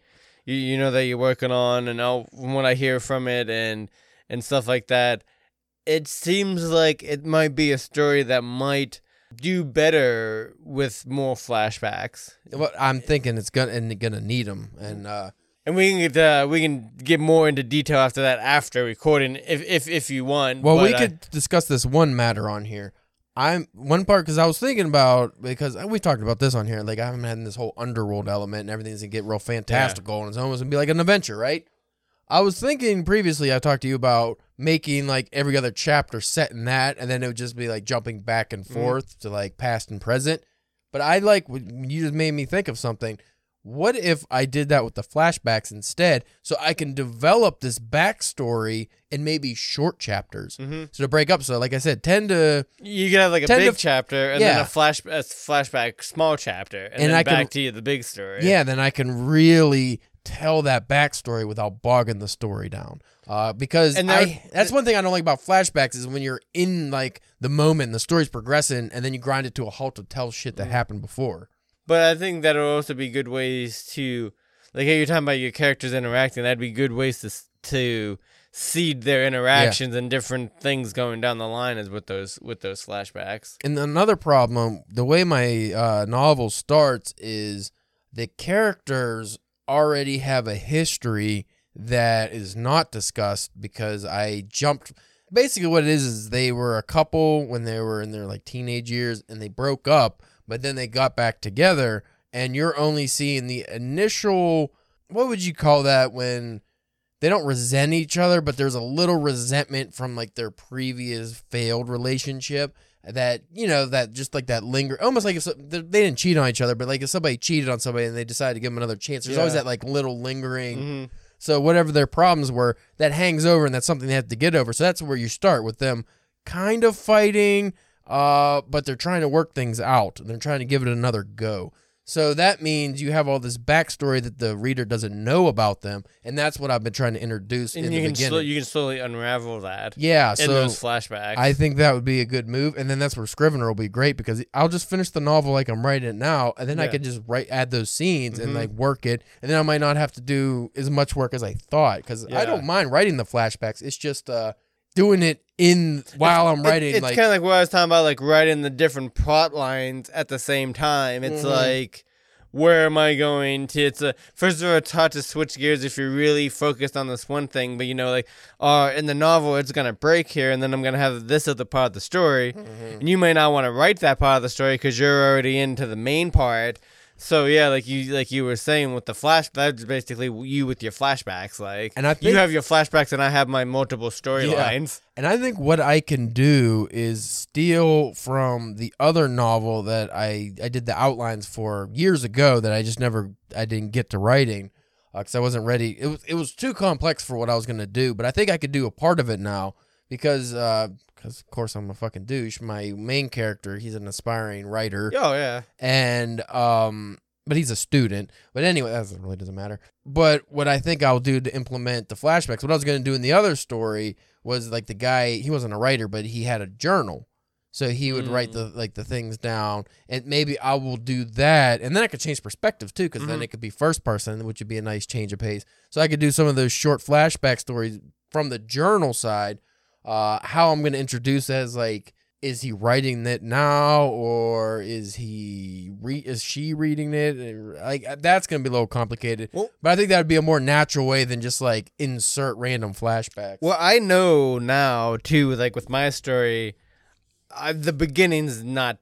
you, you know that you're working on, and all from what I hear from it, and and stuff like that, it seems like it might be a story that might do better with more flashbacks. What I'm thinking it's gonna and gonna need them, and uh, And we can get uh, we can get more into detail after that after recording if if if you want. Well, we but, uh, could discuss this one matter on here. I'm one part because I was thinking about because we talked about this on here. Like I haven't had this whole underworld element and everything's gonna get real fantastical and it's almost gonna be like an adventure, right? I was thinking previously. I talked to you about making like every other chapter set in that, and then it would just be like jumping back and mm. forth to like past and present. But I like you just made me think of something. What if I did that with the flashbacks instead, so I can develop this backstory in maybe short chapters? Mhm. So to break up, so like I said, ten to You could have like a 10 to big chapter and then a flash a flashback small chapter and, And then I can- back to you the big story. yeah, then I can really tell that backstory without bogging the story down. Uh, because And I, that's one thing I don't like about flashbacks is when you're in like the moment and the story's progressing and then you grind it to a halt to tell shit Mm-hmm. that happened before. But I think that'll also be good ways to like how you're talking about your characters interacting, that'd be good ways to to seed their interactions and different things going down the line as with those with those flashbacks. And another problem, the way my uh, novel starts is the characters already have a history that is not discussed because I jumped. Basically, what it is is they were a couple when they were in their like teenage years and they broke up, but then they got back together, and you're only seeing the initial. What would you call that when? They don't resent each other, but there's a little resentment from like their previous failed relationship that you know that just like that linger almost like if so- they didn't cheat on each other but like if somebody cheated on somebody and they decided to give them another chance there's always that like little lingering hmm so whatever their problems were that hangs over and that's something they have to get over so that's where you start with them kind of fighting uh but they're trying to work things out they're trying to give it another go so that means you have all this backstory that the reader doesn't know about them and that's what i've been trying to introduce in And the you can beginning sl- you can slowly unravel that yeah in so those flashbacks. I think that would be a good move, and then that's where Scrivener will be great because I'll just finish the novel like I'm writing it now, and then I can just write add those scenes and Mhm. like work it, and then I might not have to do as much work as I thought because I don't mind writing the flashbacks. It's just uh doing it in while I'm It- writing. it's like kind of like what I was talking about, like writing the different plot lines at the same time. It's Mhm. like, where am I going to? It's a first of all, it's hard to switch gears if you're really focused on this one thing. But you know, like, uh, in the novel, it's gonna break here, and then I'm gonna have this other part of the story, Mhm. and you may not want to write that part of the story because you're already into the main part. So yeah, like you like you were saying with the flash, that's basically you with your flashbacks. Like, And I you have your flashbacks, and I have my multiple storylines. And I think what I can do is steal from the other novel that I I did the outlines for years ago that I just never I didn't get to writing uh, because I wasn't ready. It was it was too complex for what I was gonna do, but I think I could do a part of it now because uh, because of course I'm a fucking douche. My main character he's an aspiring writer. Oh yeah. and um but he's a student. But anyway that really doesn't matter. But what i think i'll do to implement the flashbacks what i was going to do in the other story was like the guy he wasn't a writer but he had a journal. So he would write the like the things down. And maybe i will do that. And then i could change perspective too because then Mhm. it could be first person which would be a nice change of pace. So i could do some of those short flashback stories from the journal side uh how i'm going to introduce as like is he writing it now or is he re- is she reading it And, like that's gonna be a little complicated Well- but i think that would be a more natural way than just like insert random flashbacks Well, I know now too. Like with my story, I, the beginning's not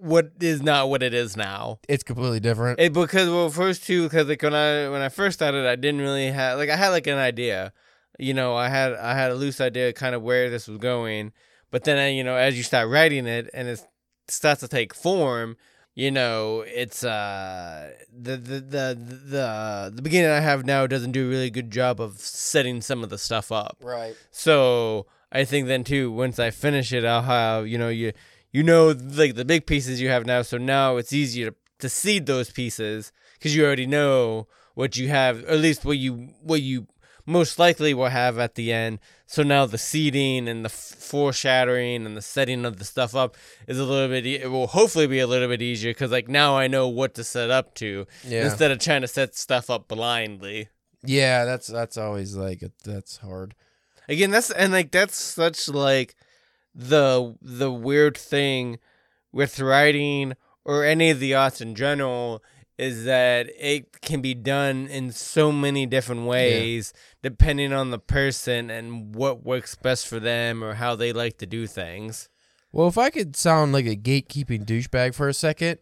what is not what it is now. it's completely different It because well, first too, because like when I when I first started, I didn't really have like I had like an idea, you know, I had I had a loose idea kind of where this was going, but then uh, you know as you start writing it and it starts to take form, you know, it's uh the the the the the beginning I have now doesn't do a really good job of setting some of the stuff up. Right. So I think then too, once I finish it, I'll have you know you you know like the big pieces you have now. So now it's easier to, to seed those pieces because you already know what you have, or at least what you what you most likely will have at the end. So now the seeding and the foreshadowing and the setting of the stuff up is a little bit. E- it will hopefully be a little bit easier because like now I know what to set up to Yeah. instead of trying to set stuff up blindly. Yeah, that's that's always like that's hard. Again, that's and like that's such like the the weird thing with writing or any of the arts in general is that it can be done in so many different ways depending on the person and what works best for them or how they like to do things. Well, if I could sound like a gatekeeping douchebag for a second,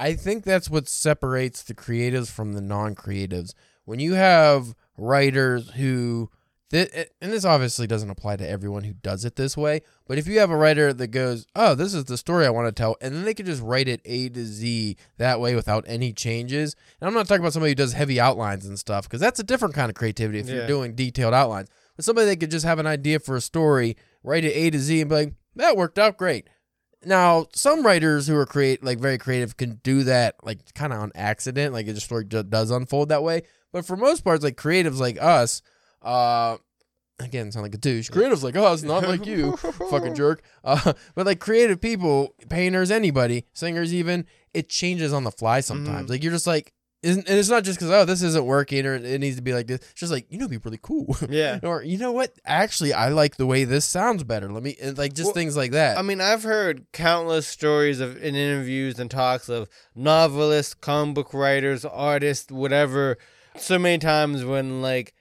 I think that's what separates the creatives from the non-creatives. When you have writers who and this obviously doesn't apply to everyone who does it this way, but if you have a writer that goes, "Oh, this is the story I want to tell," and then they could just write it A to Z that way without any changes. And I'm not talking about somebody who does heavy outlines and stuff because that's a different kind of creativity if Yeah. you're doing detailed outlines. But somebody that could just have an idea for a story, write it A to Z, and be like, "That worked out great." Now, some writers who are create like very creative can do that like kind of on accident, like a story ju- does unfold that way. But for most parts, like creatives like us, uh, again, sound like a douche. Creatives like oh, it's not like you, fucking jerk. Uh, but like creative people, painters, anybody, singers, even it changes on the fly sometimes. Like you're just like, isn't, and it's not just because oh this isn't working or it needs to be like this. It's just like you know, be really cool. Yeah. or you know what? Actually, I like the way this sounds better. Let me and, like just Well, things like that. I mean, I've heard countless stories of in interviews and talks of novelists, comic book writers, artists, whatever. So many times when like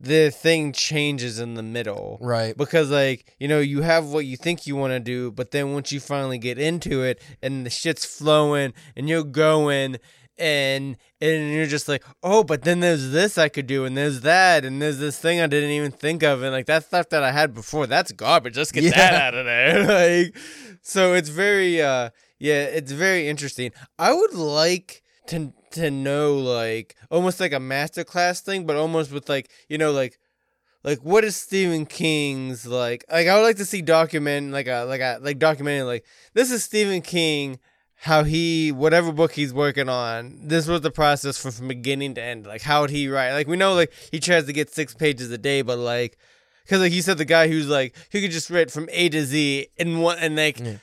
the thing changes in the middle. right. Because like, you know, you have what you think you want to do, but then once you finally get into it and the shit's flowing and you're going and and you're just like, "Oh, but then there's this I could do and there's that and there's this thing I didn't even think of and like that stuff that I had before, that's garbage. Let's get that out of there." like so it's very uh yeah, it's very interesting. I would like to to know like almost like a masterclass thing, but almost with like, you know, like like what is Stephen King's like like I would like to see document like a like a like documenting like this is Stephen King how he whatever book he's working on this was the process from, from beginning to end like how would he write like we know like he tries to get six pages a day but like because like you said the guy who's like who could just write from A to Z in one and like Yeah.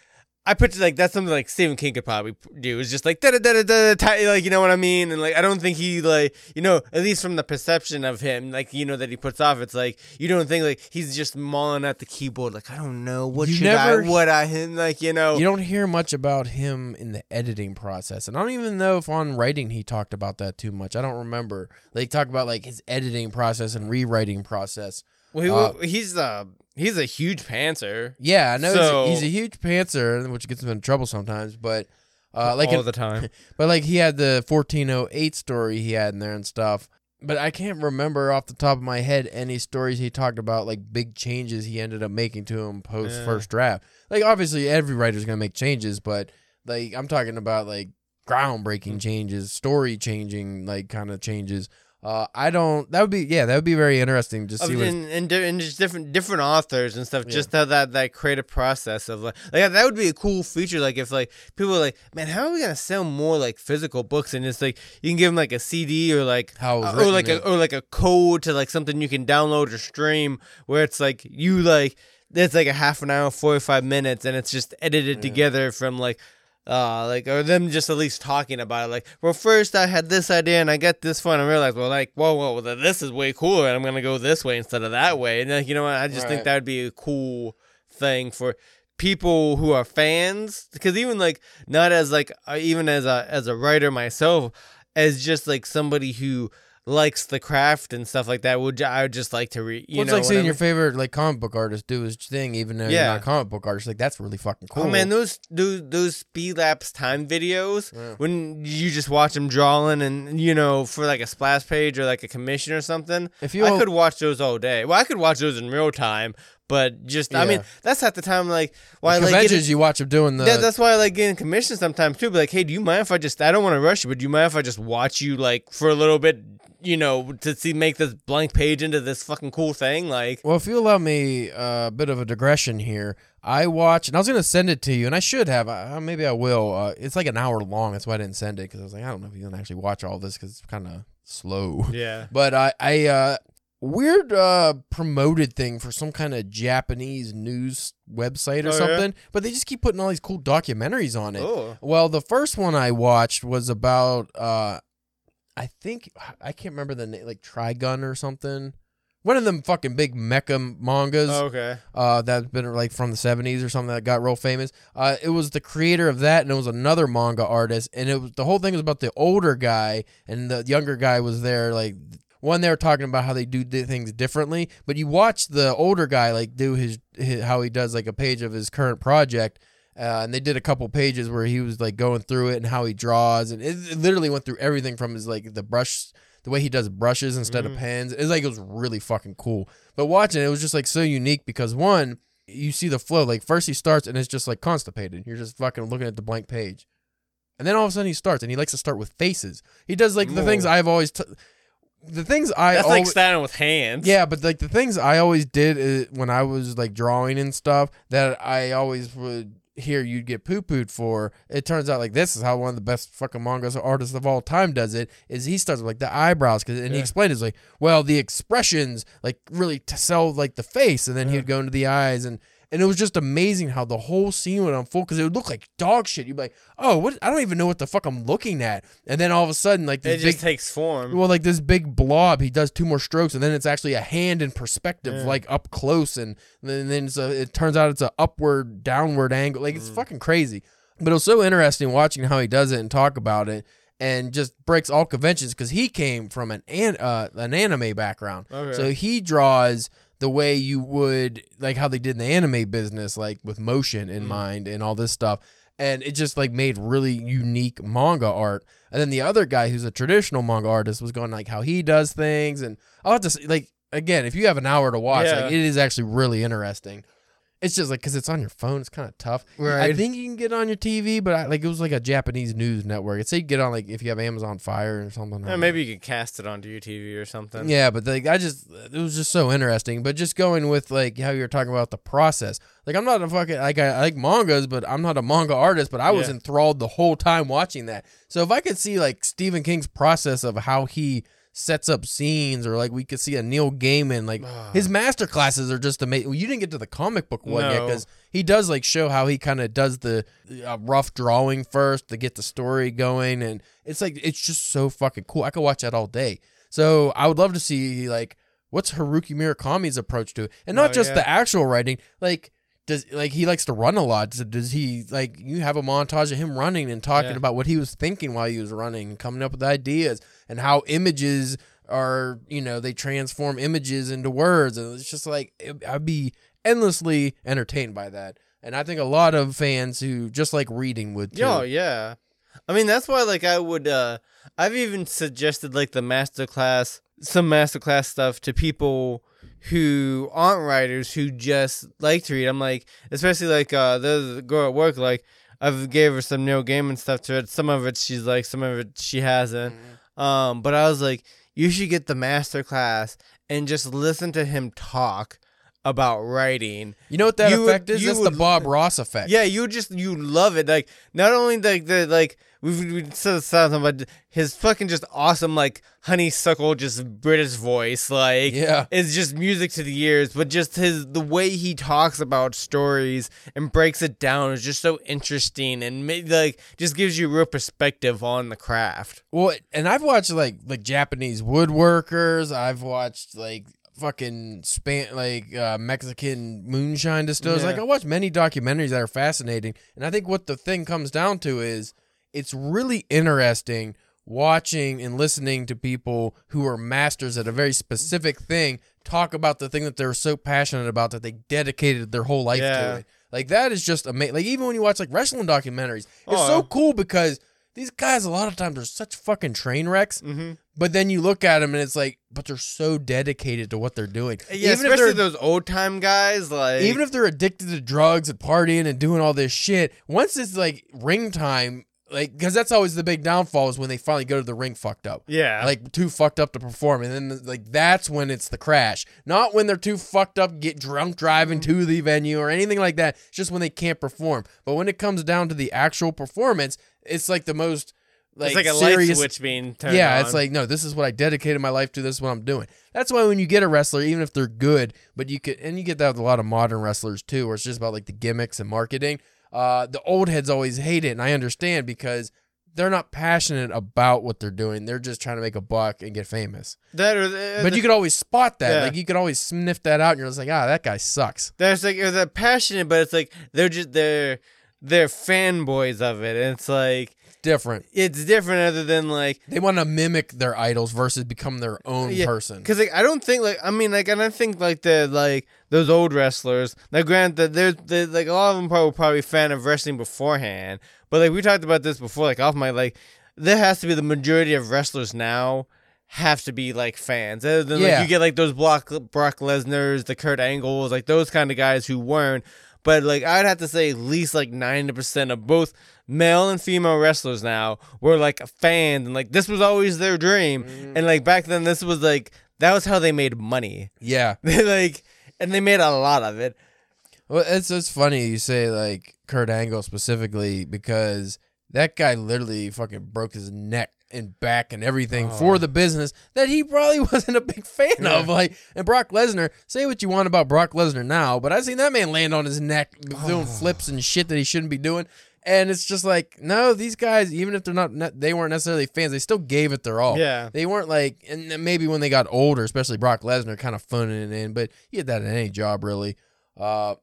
I picture like that's something like Stephen King could probably do. It's just like da da da da da, like you know what I mean. And like I don't think he like you know at least from the perception of him, like you know that he puts off. It's like you don't think like he's just mauling at the keyboard. Like I don't know what You should never- I what I him like you know. You don't hear much about him in the editing process, and I don't even know if on writing he talked about that too much. I don't remember. They talk about like his editing process and rewriting process. well, he, he's uh he's a huge pantser. Yeah, I know So- he's, he's a huge pantser, which gets him in trouble sometimes. But uh, like, all in- the time. but like he had the fourteen oh eight story he had in there and stuff. But I can't remember off the top of my head any stories he talked about like big changes he ended up making to him post Yeah. first draft. Like obviously every writer's gonna make changes, but like I'm talking about like groundbreaking changes, story changing like kind of changes. Uh, I don't. That would be yeah. That would be very interesting to see. What and, and, and just different different authors and stuff. Yeah. Just how that that creative process of like like that would be a cool feature. Like if like people are like, man, how are we gonna sell more like physical books? And it's like you can give them like a CD or like how uh, or like a or like a code to like something you can download or stream where it's like you like it's like a half an hour, forty five minutes, and it's just edited Yeah. together from like. Uh, like or them just at least talking about it. Like, well, first I had this idea and I got this one and realized, well, like, whoa, whoa, well, this is way cooler, and I'm gonna go this way instead of that way. And like, you know what? I just think that would be a cool thing for people who are fans, because even like not as like uh, even as a as a writer myself, as just like somebody who likes the craft and stuff like that. Would I would just like to read? You Well, it's know, like seeing your favorite like comic book artist do his thing, even though you're Yeah. not a comic book artist. Like that's really fucking cool. Oh man, those those those speed lapse time videos Yeah. when you just watch them drawing and you know for like a splash page or like a commission or something. if you I all- could watch those all day. Well, I could watch those in real time, But just I mean, that's at the time like why like Conventions, getting, you watch them doing the. yeah, that's why I like getting commissions sometimes too. But like, hey, do you mind if I just I don't want to rush you, but do you mind if I just watch you like for a little bit, you know, to see make this blank page into this fucking cool thing? Like, Well, if you allow me a bit of a digression here, I watched, and I was gonna send it to you, and I should have. Uh, maybe I will. Uh, it's like an hour long. That's why I didn't send it because I was like, I don't know if you can actually watch all this because it's kind of slow. yeah, But I, I uh, weird uh promoted thing for some kind of Japanese news website or Oh, yeah? something. But they just keep putting all these cool documentaries on it. oh, Well, the first one I watched was about uh I think I can't remember the name like Trigun or something. One of them fucking big mecha mangas Oh, okay, uh that's been like from the 70s or something that got real famous. Uh it was the creator of that and it was another manga artist and it was the whole thing was about the older guy and the younger guy was there like one they were talking about how they do things differently, but you watch the older guy like do his, his how he does like a page of his current project uh, and they did a couple pages where he was like going through it and how he draws, and it, it literally went through everything from his like the brush, the way he does brushes instead of Mhm. pens. It's like it was really fucking cool. But watching it, it was just like so unique because one, you see the flow. Like first he starts and it's just like constipated. You're just fucking looking at the blank page, and then all of a sudden he starts and he likes to start with faces. He does like the things I've always. T- the things I that's always, like starting with hands. yeah, but like the things I always did uh, when I was like drawing and stuff that I always would hear you'd get poo pooed for. It turns out like this is how one of the best fucking manga artists of all time does it. Is he starts with like the eyebrows because and he explained it's like well the expressions like really to sell like the face and then Yeah. he'd go into the eyes and. And it was just amazing how the whole scene would unfold because it would look like dog shit. You'd be like, "Oh, what? I don't even know what the fuck I'm looking at." And then all of a sudden, like it this just big, takes form. well, like this big blob, he does two more strokes, and then it's actually a hand in perspective, Yeah. like up close, and then then it's a, it turns out it's a upward, downward angle. Like it's Mm. fucking crazy. But it was so interesting watching how he does it and talk about it, and just breaks all conventions because he came from an an, uh, an anime background, okay. so he draws the way you would like how they did in the anime business, like with motion in Mm. mind and all this stuff. And it just like made really unique manga art. And then the other guy who's a traditional manga artist was going like how he does things. And I'll have to say, like again, if you have an hour to watch, Yeah. like it is actually really interesting. It's just like because it's on your phone, it's kind of tough. Right. I think you can get it on your TV, but I, like it was like a Japanese news network. It said you get on like if you have Amazon Fire or something. Yeah, maybe you could cast it onto your TV or something. yeah, but like I just it was just so interesting. But just going with like how you're talking about the process. Like I'm not a fucking like I, I like mangas, but I'm not a manga artist. But I was Yeah. enthralled the whole time watching that. So if I could see like Stephen King's process of how he sets up scenes, or like we could see a Neil Gaiman, like his master classes are just amazing. Well, you didn't get to the comic book one yet because he does like show how he kind of does the uh, rough drawing first to get the story going, and it's like it's just so fucking cool. I could watch that all day. So I would love to see like what's Haruki Murakami's approach to it, and not Oh, just yeah. the actual writing. Like does like he likes to run a lot? Does, does he like you have a montage of him running and talking Yeah. about what he was thinking while he was running, and coming up with ideas, and how images are you know they transform images into words, and it's just like it, I'd be endlessly entertained by that. And I think a lot of fans who just like reading would too. Yo, yeah. I mean, that's why like I would uh I've even suggested like the masterclass some masterclass stuff to people who aren't writers who just like to read. I'm like, especially like uh the girl at work like I've gave her some Neil Gaiman stuff to read. Some of it she's like, some of it she hasn't. Um, but I was like, you should get the master class and just listen to him talk about writing. You know what that You would- effect is? you That's the Bob Ross effect. Yeah, you just you love it. Like not only like the like we've we said something about his fucking just awesome like honeysuckle just British voice like Yeah. it's just music to the ears, but just his the way he talks about stories and breaks it down is just so interesting and like just gives you real perspective on the craft. Well, and I've watched like like Japanese woodworkers. I've watched like fucking span like uh, Mexican moonshine distillers. Yeah. Like I watch many documentaries that are fascinating, and I think what the thing comes down to is it's really interesting watching and listening to people who are masters at a very specific thing talk about the thing that they're so passionate about that they dedicated their whole life Yeah. to it. Like that is just amazing. Like even when you watch like wrestling documentaries, it's Oh, so cool because these guys a lot of times are such fucking train wrecks Mm-hmm. But then you look at them and it's like, but they're so dedicated to what they're doing. Yeah, even especially those old time guys. Like even if they're addicted to drugs and partying and doing all this shit, once it's like ring time, like because that's always the big downfall is when they finally go to the ring fucked up. yeah, Like too fucked up to perform, and then like that's when it's the crash. Not when they're too fucked up, get drunk driving to the venue or anything like that. It's just when they can't perform. But when it comes down to the actual performance, it's like the most like, it's like a serious. light switch being turned yeah, on. it's like no, this is what I dedicated my life to. This is what I'm doing. That's why when you get a wrestler, even if they're good, but you could, and you get that with a lot of modern wrestlers too, where it's just about like the gimmicks and marketing. Uh, the old heads always hate it, and I understand because they're not passionate about what they're doing. They're just trying to make a buck and get famous. that. Or the, But you could always spot that. Yeah. Like you could always sniff that out, and you're just like, ah, that guy sucks. there's like they're passionate, but it's like they're just they're they're fanboys of it, and it's like Different. it's different other than like They want to mimic their idols versus become their own Yeah, person. Because like I don't think like I mean like and I think like the like those old wrestlers. Now, granted, there's there's, like a lot of them probably probably fan of wrestling beforehand, but like we talked about this before, like off my like there has to be the majority of wrestlers now have to be like fans. Other than Yeah. like you get like those Brock Brock Lesnar's, the Kurt Angles, like those kind of guys who weren't. But like I'd have to say at least like ninety percent of both male and female wrestlers now were like fans and like this was always their dream. Mm-hmm. And like back then this was like that was how they made money. yeah. They like and they made a lot of it. Well, it's it's funny you say like Kurt Angle specifically because that guy literally fucking broke his neck and back and everything for oh. the business that he probably wasn't a big fan of. Like, and Brock Lesnar, say what you want about Brock Lesnar now, but I've seen that man land on his neck doing flips and shit that he shouldn't be doing. And it's just like, no, these guys, even if they're not, they weren't necessarily fans, they still gave it their all. Yeah. They weren't like, and maybe when they got older, especially Brock Lesnar, kind of phoning it in, but you get that in any job, really. Uh,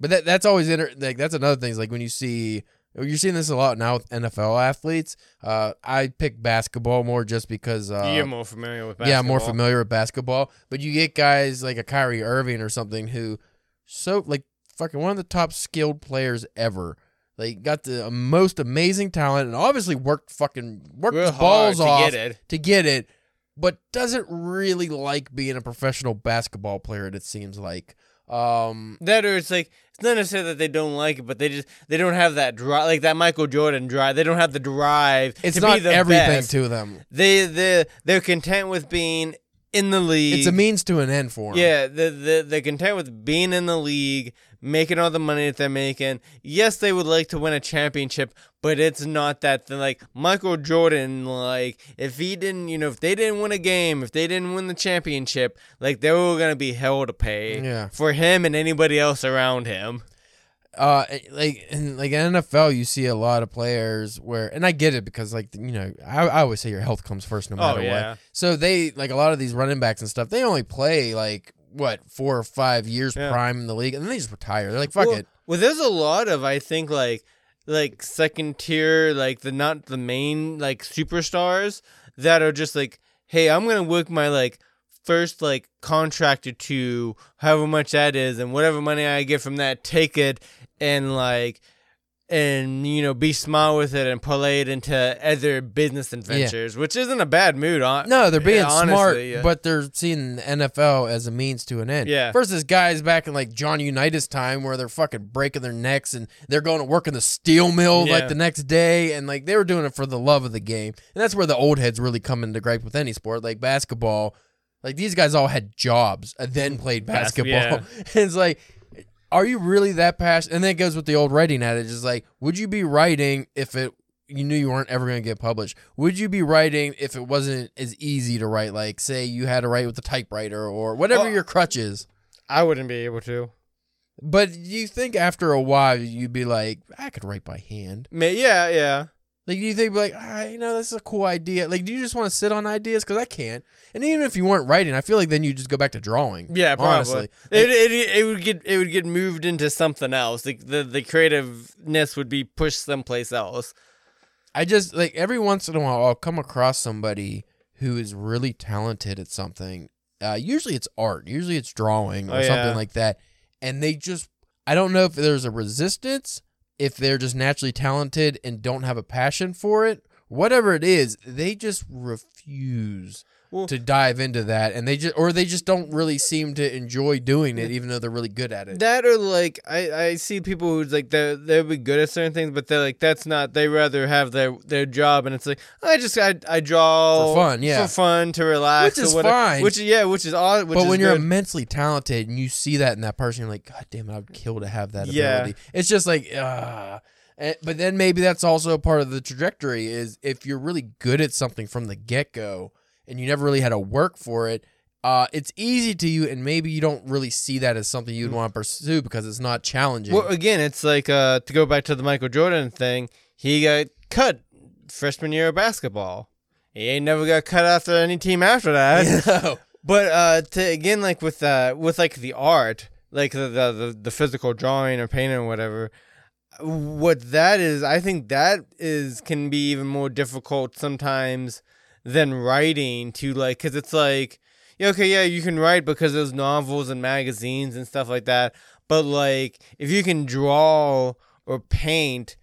but that that's always inter- like that's another thing. Is like when you see you're seeing this a lot now with NFL athletes. Uh, I pick basketball more just because uh, You're more familiar with basketball. yeah, I'm more familiar with basketball. But you get guys like a Kyrie Irving or something who so like fucking one of the top skilled players ever. Like got the most amazing talent and obviously worked fucking worked Real balls to off get it. to get it, but doesn't really like being a professional basketball player. It seems like. Um, That or it's like it's not necessarily that they don't like it, but they just they don't have that drive, like that Michael Jordan drive. They don't have the drive. it's to not be the everything best. to them. They they they're content with being in the league. It's a means to an end for them. Yeah, the the they're content with being in the league, making all the money that they're making. Yes, they would like to win a championship, but it's not that thing. Like Michael Jordan, like if he didn't, you know, if they didn't win a game, if they didn't win the championship, like they were gonna be hell to pay Yeah. for him and anybody else around him. uh like in like in NFL you see a lot of players where and I get it because like you know I, I always say your health comes first no matter Oh, matter yeah. what. So they like a lot of these running backs and stuff they only play like what four or five years Yeah. prime in the league and then they just retire. They're like fuck well, it. Well, there's a lot of I think like like second tier, like the not the main like superstars that are just like, hey, I'm gonna work my like first like contract to however much that is, and whatever money I get from that, take it and like and you know be smart with it and parlay it into other business adventures, which isn't a bad mood. On No, they're being yeah, honestly, smart, yeah. but they're seeing the NFL as a means to an end. Yeah. Versus guys back in like John Unitas time where they're fucking breaking their necks and they're going to work in the steel mill Yeah. like the next day and like they were doing it for the love of the game. And that's where the old heads really come into gripe with any sport, like basketball. Like these guys all had jobs and then played Bas- basketball. yeah. it's like are you really that passionate? And then it goes with the old writing adage. Is like, would you be writing if it you knew you weren't ever going to get published? Would you be writing if it wasn't as easy to write? Like, say you had to write with a typewriter or whatever Oh. your crutch is. I wouldn't be able to. But you think after a while you'd be like, I could write by hand. Ma- Yeah, yeah. Like, do you think like, ah, you know, this is a cool idea? Like, do you just want to sit on ideas? Because I can't. And even if you weren't writing, I feel like then you just go back to drawing. Yeah, probably. honestly. It, it, it would get it would get moved into something else. The, the the creativeness would be pushed someplace else. I just like every once in a while I'll come across somebody who is really talented at something. Uh, usually it's art, usually it's drawing or Oh, something like that, and they just I don't know if there's a resistance, if they're just naturally talented and don't have a passion for it, whatever it is, they just refuse Well- to dive into that, and they just or they just don't really seem to enjoy doing it, even though they're really good at it. That or like I, I see people who's like they they'll be good at certain things, but they're like that's not. They rather have their their job, and it's like I just I, I draw For fun, yeah. for fun to relax, Which is or whatever. fine. Which yeah, which is all. Which but is when you're immensely talented and you see that in that person, you're like, God damn it, I'd kill to have that Yeah. ability. It's just like, ah. But then maybe that's also part of the trajectory is if you're really good at something from the get go and you never really had to work for it, uh, it's easy to you, and maybe you don't really see that as something you'd want to pursue because it's not challenging. Well, again, it's like uh, to go back to the Michael Jordan thing. He got cut freshman year of basketball. He ain't never got cut after any team after that. No. But uh, to again, like with uh, with like the art, like the, the the the physical drawing or painting or whatever. What that is, I think that is can be even more difficult sometimes than writing to like, cause it's like, yeah, okay, yeah, you can write because there's novels and magazines and stuff like that. But like, if you can draw or paint,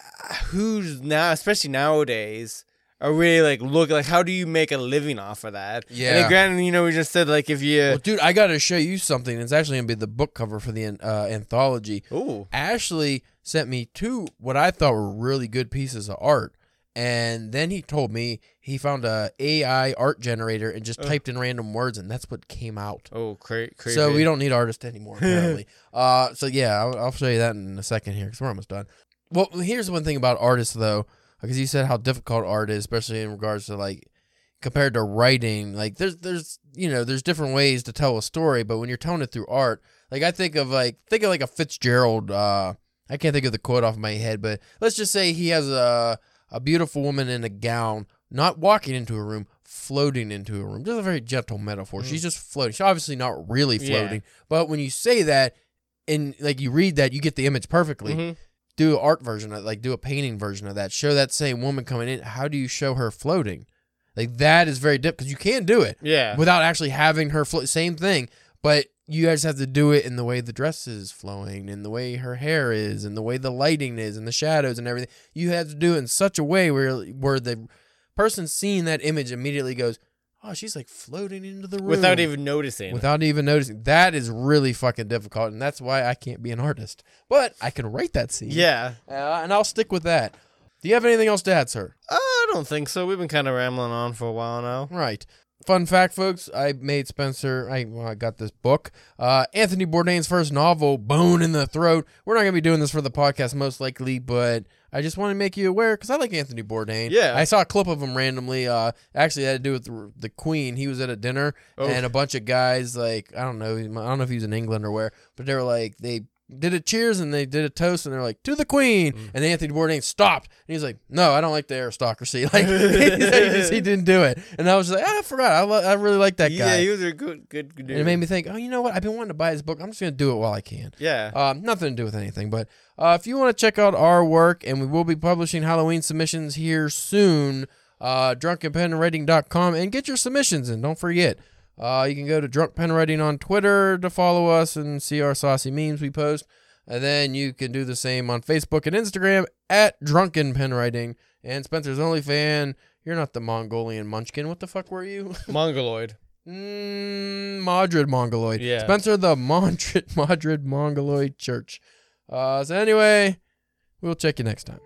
uh, who's now, especially nowadays, are really like look like how do you make a living off of that? And Yeah. then granted, you know, we just said like if you, Well, dude, I got to show you something. It's actually to be the book cover for the uh, anthology. ooh, Ashley sent me two what I thought were really good pieces of art. And then he told me he found a AI art generator and just Oh. typed in random words, and that's what came out. oh, cra- crazy. So we don't need artists anymore, apparently. uh, so yeah, I'll, I'll show you that in a second here because we're almost done. Well, here's one thing about artists though, because you said how difficult art is, especially in regards to like compared to writing. Like there's there's you know there's different ways to tell a story, but when you're telling it through art, like I think of like think of like a Fitzgerald. Uh, I can't think of the quote off my head, but let's just say he has a a beautiful woman in a gown, not walking into a room, floating into a room. Just a very gentle metaphor. Mm. She's just floating. She's obviously not really Yeah. floating, but when you say that and like you read that, you get the image perfectly. Mhm. Do an art version of like do a painting version of that. Show that same woman coming in. How do you show her floating? Like that is very difficult because you can do it Yeah. without actually having her float. Same thing, but you guys have to do it in the way the dress is flowing, in the way her hair is, and the way the lighting is, and the shadows and everything. You have to do it in such a way where where the person seeing that image immediately goes, "Oh, she's like floating into the room Without even noticing. without even noticing." That is really fucking difficult, and that's why I can't be an artist. But I can write that scene. yeah. uh, and I'll stick with that. Do you have anything else to add, sir? I don't think so. We've been kind of rambling on for a while now. Right. Fun fact, folks, I made Spencer, I, well, I got this book. Uh, Anthony Bourdain's first novel, Bone in the Throat. We're not going to be doing this for the podcast, most likely, but I just want to make you aware because I like Anthony Bourdain. Yeah. I saw a clip of him randomly. Uh, actually, it had to do with the, the Queen. He was at a dinner, Oh. and a bunch of guys, like, I don't know, I don't know if he was in England or where, but they were like, they did a cheers and they did a toast, and they're like, to the Queen. Mm. And Anthony Bourdain stopped, and he's like, no, I don't like the aristocracy. Like, he, just, he didn't do it. And I was like, ah, I forgot. I, lo- I really like that yeah, guy. Yeah he was a good, good, dude. and it made me think, oh, you know what? I've been wanting to buy his book. I'm just to do it while I can. yeah. Um, nothing to do with anything, but uh, if you want to check out our work, and we will be publishing Halloween submissions here soon, uh, drunkenpenwriting.com, and get your submissions in. Don't forget. Uh, you can go to Drunk Pen Writing on Twitter to follow us and see our saucy memes we post. And then you can do the same on Facebook and Instagram at Drunken Pen Writing. And Spencer's only fan. You're not the Mongolian munchkin. What the fuck were you? Mongoloid. Mm, Madrid Mongoloid. Yeah. Spencer the Madrid Madrid Mongoloid Church. Uh, so anyway, we'll check you next time.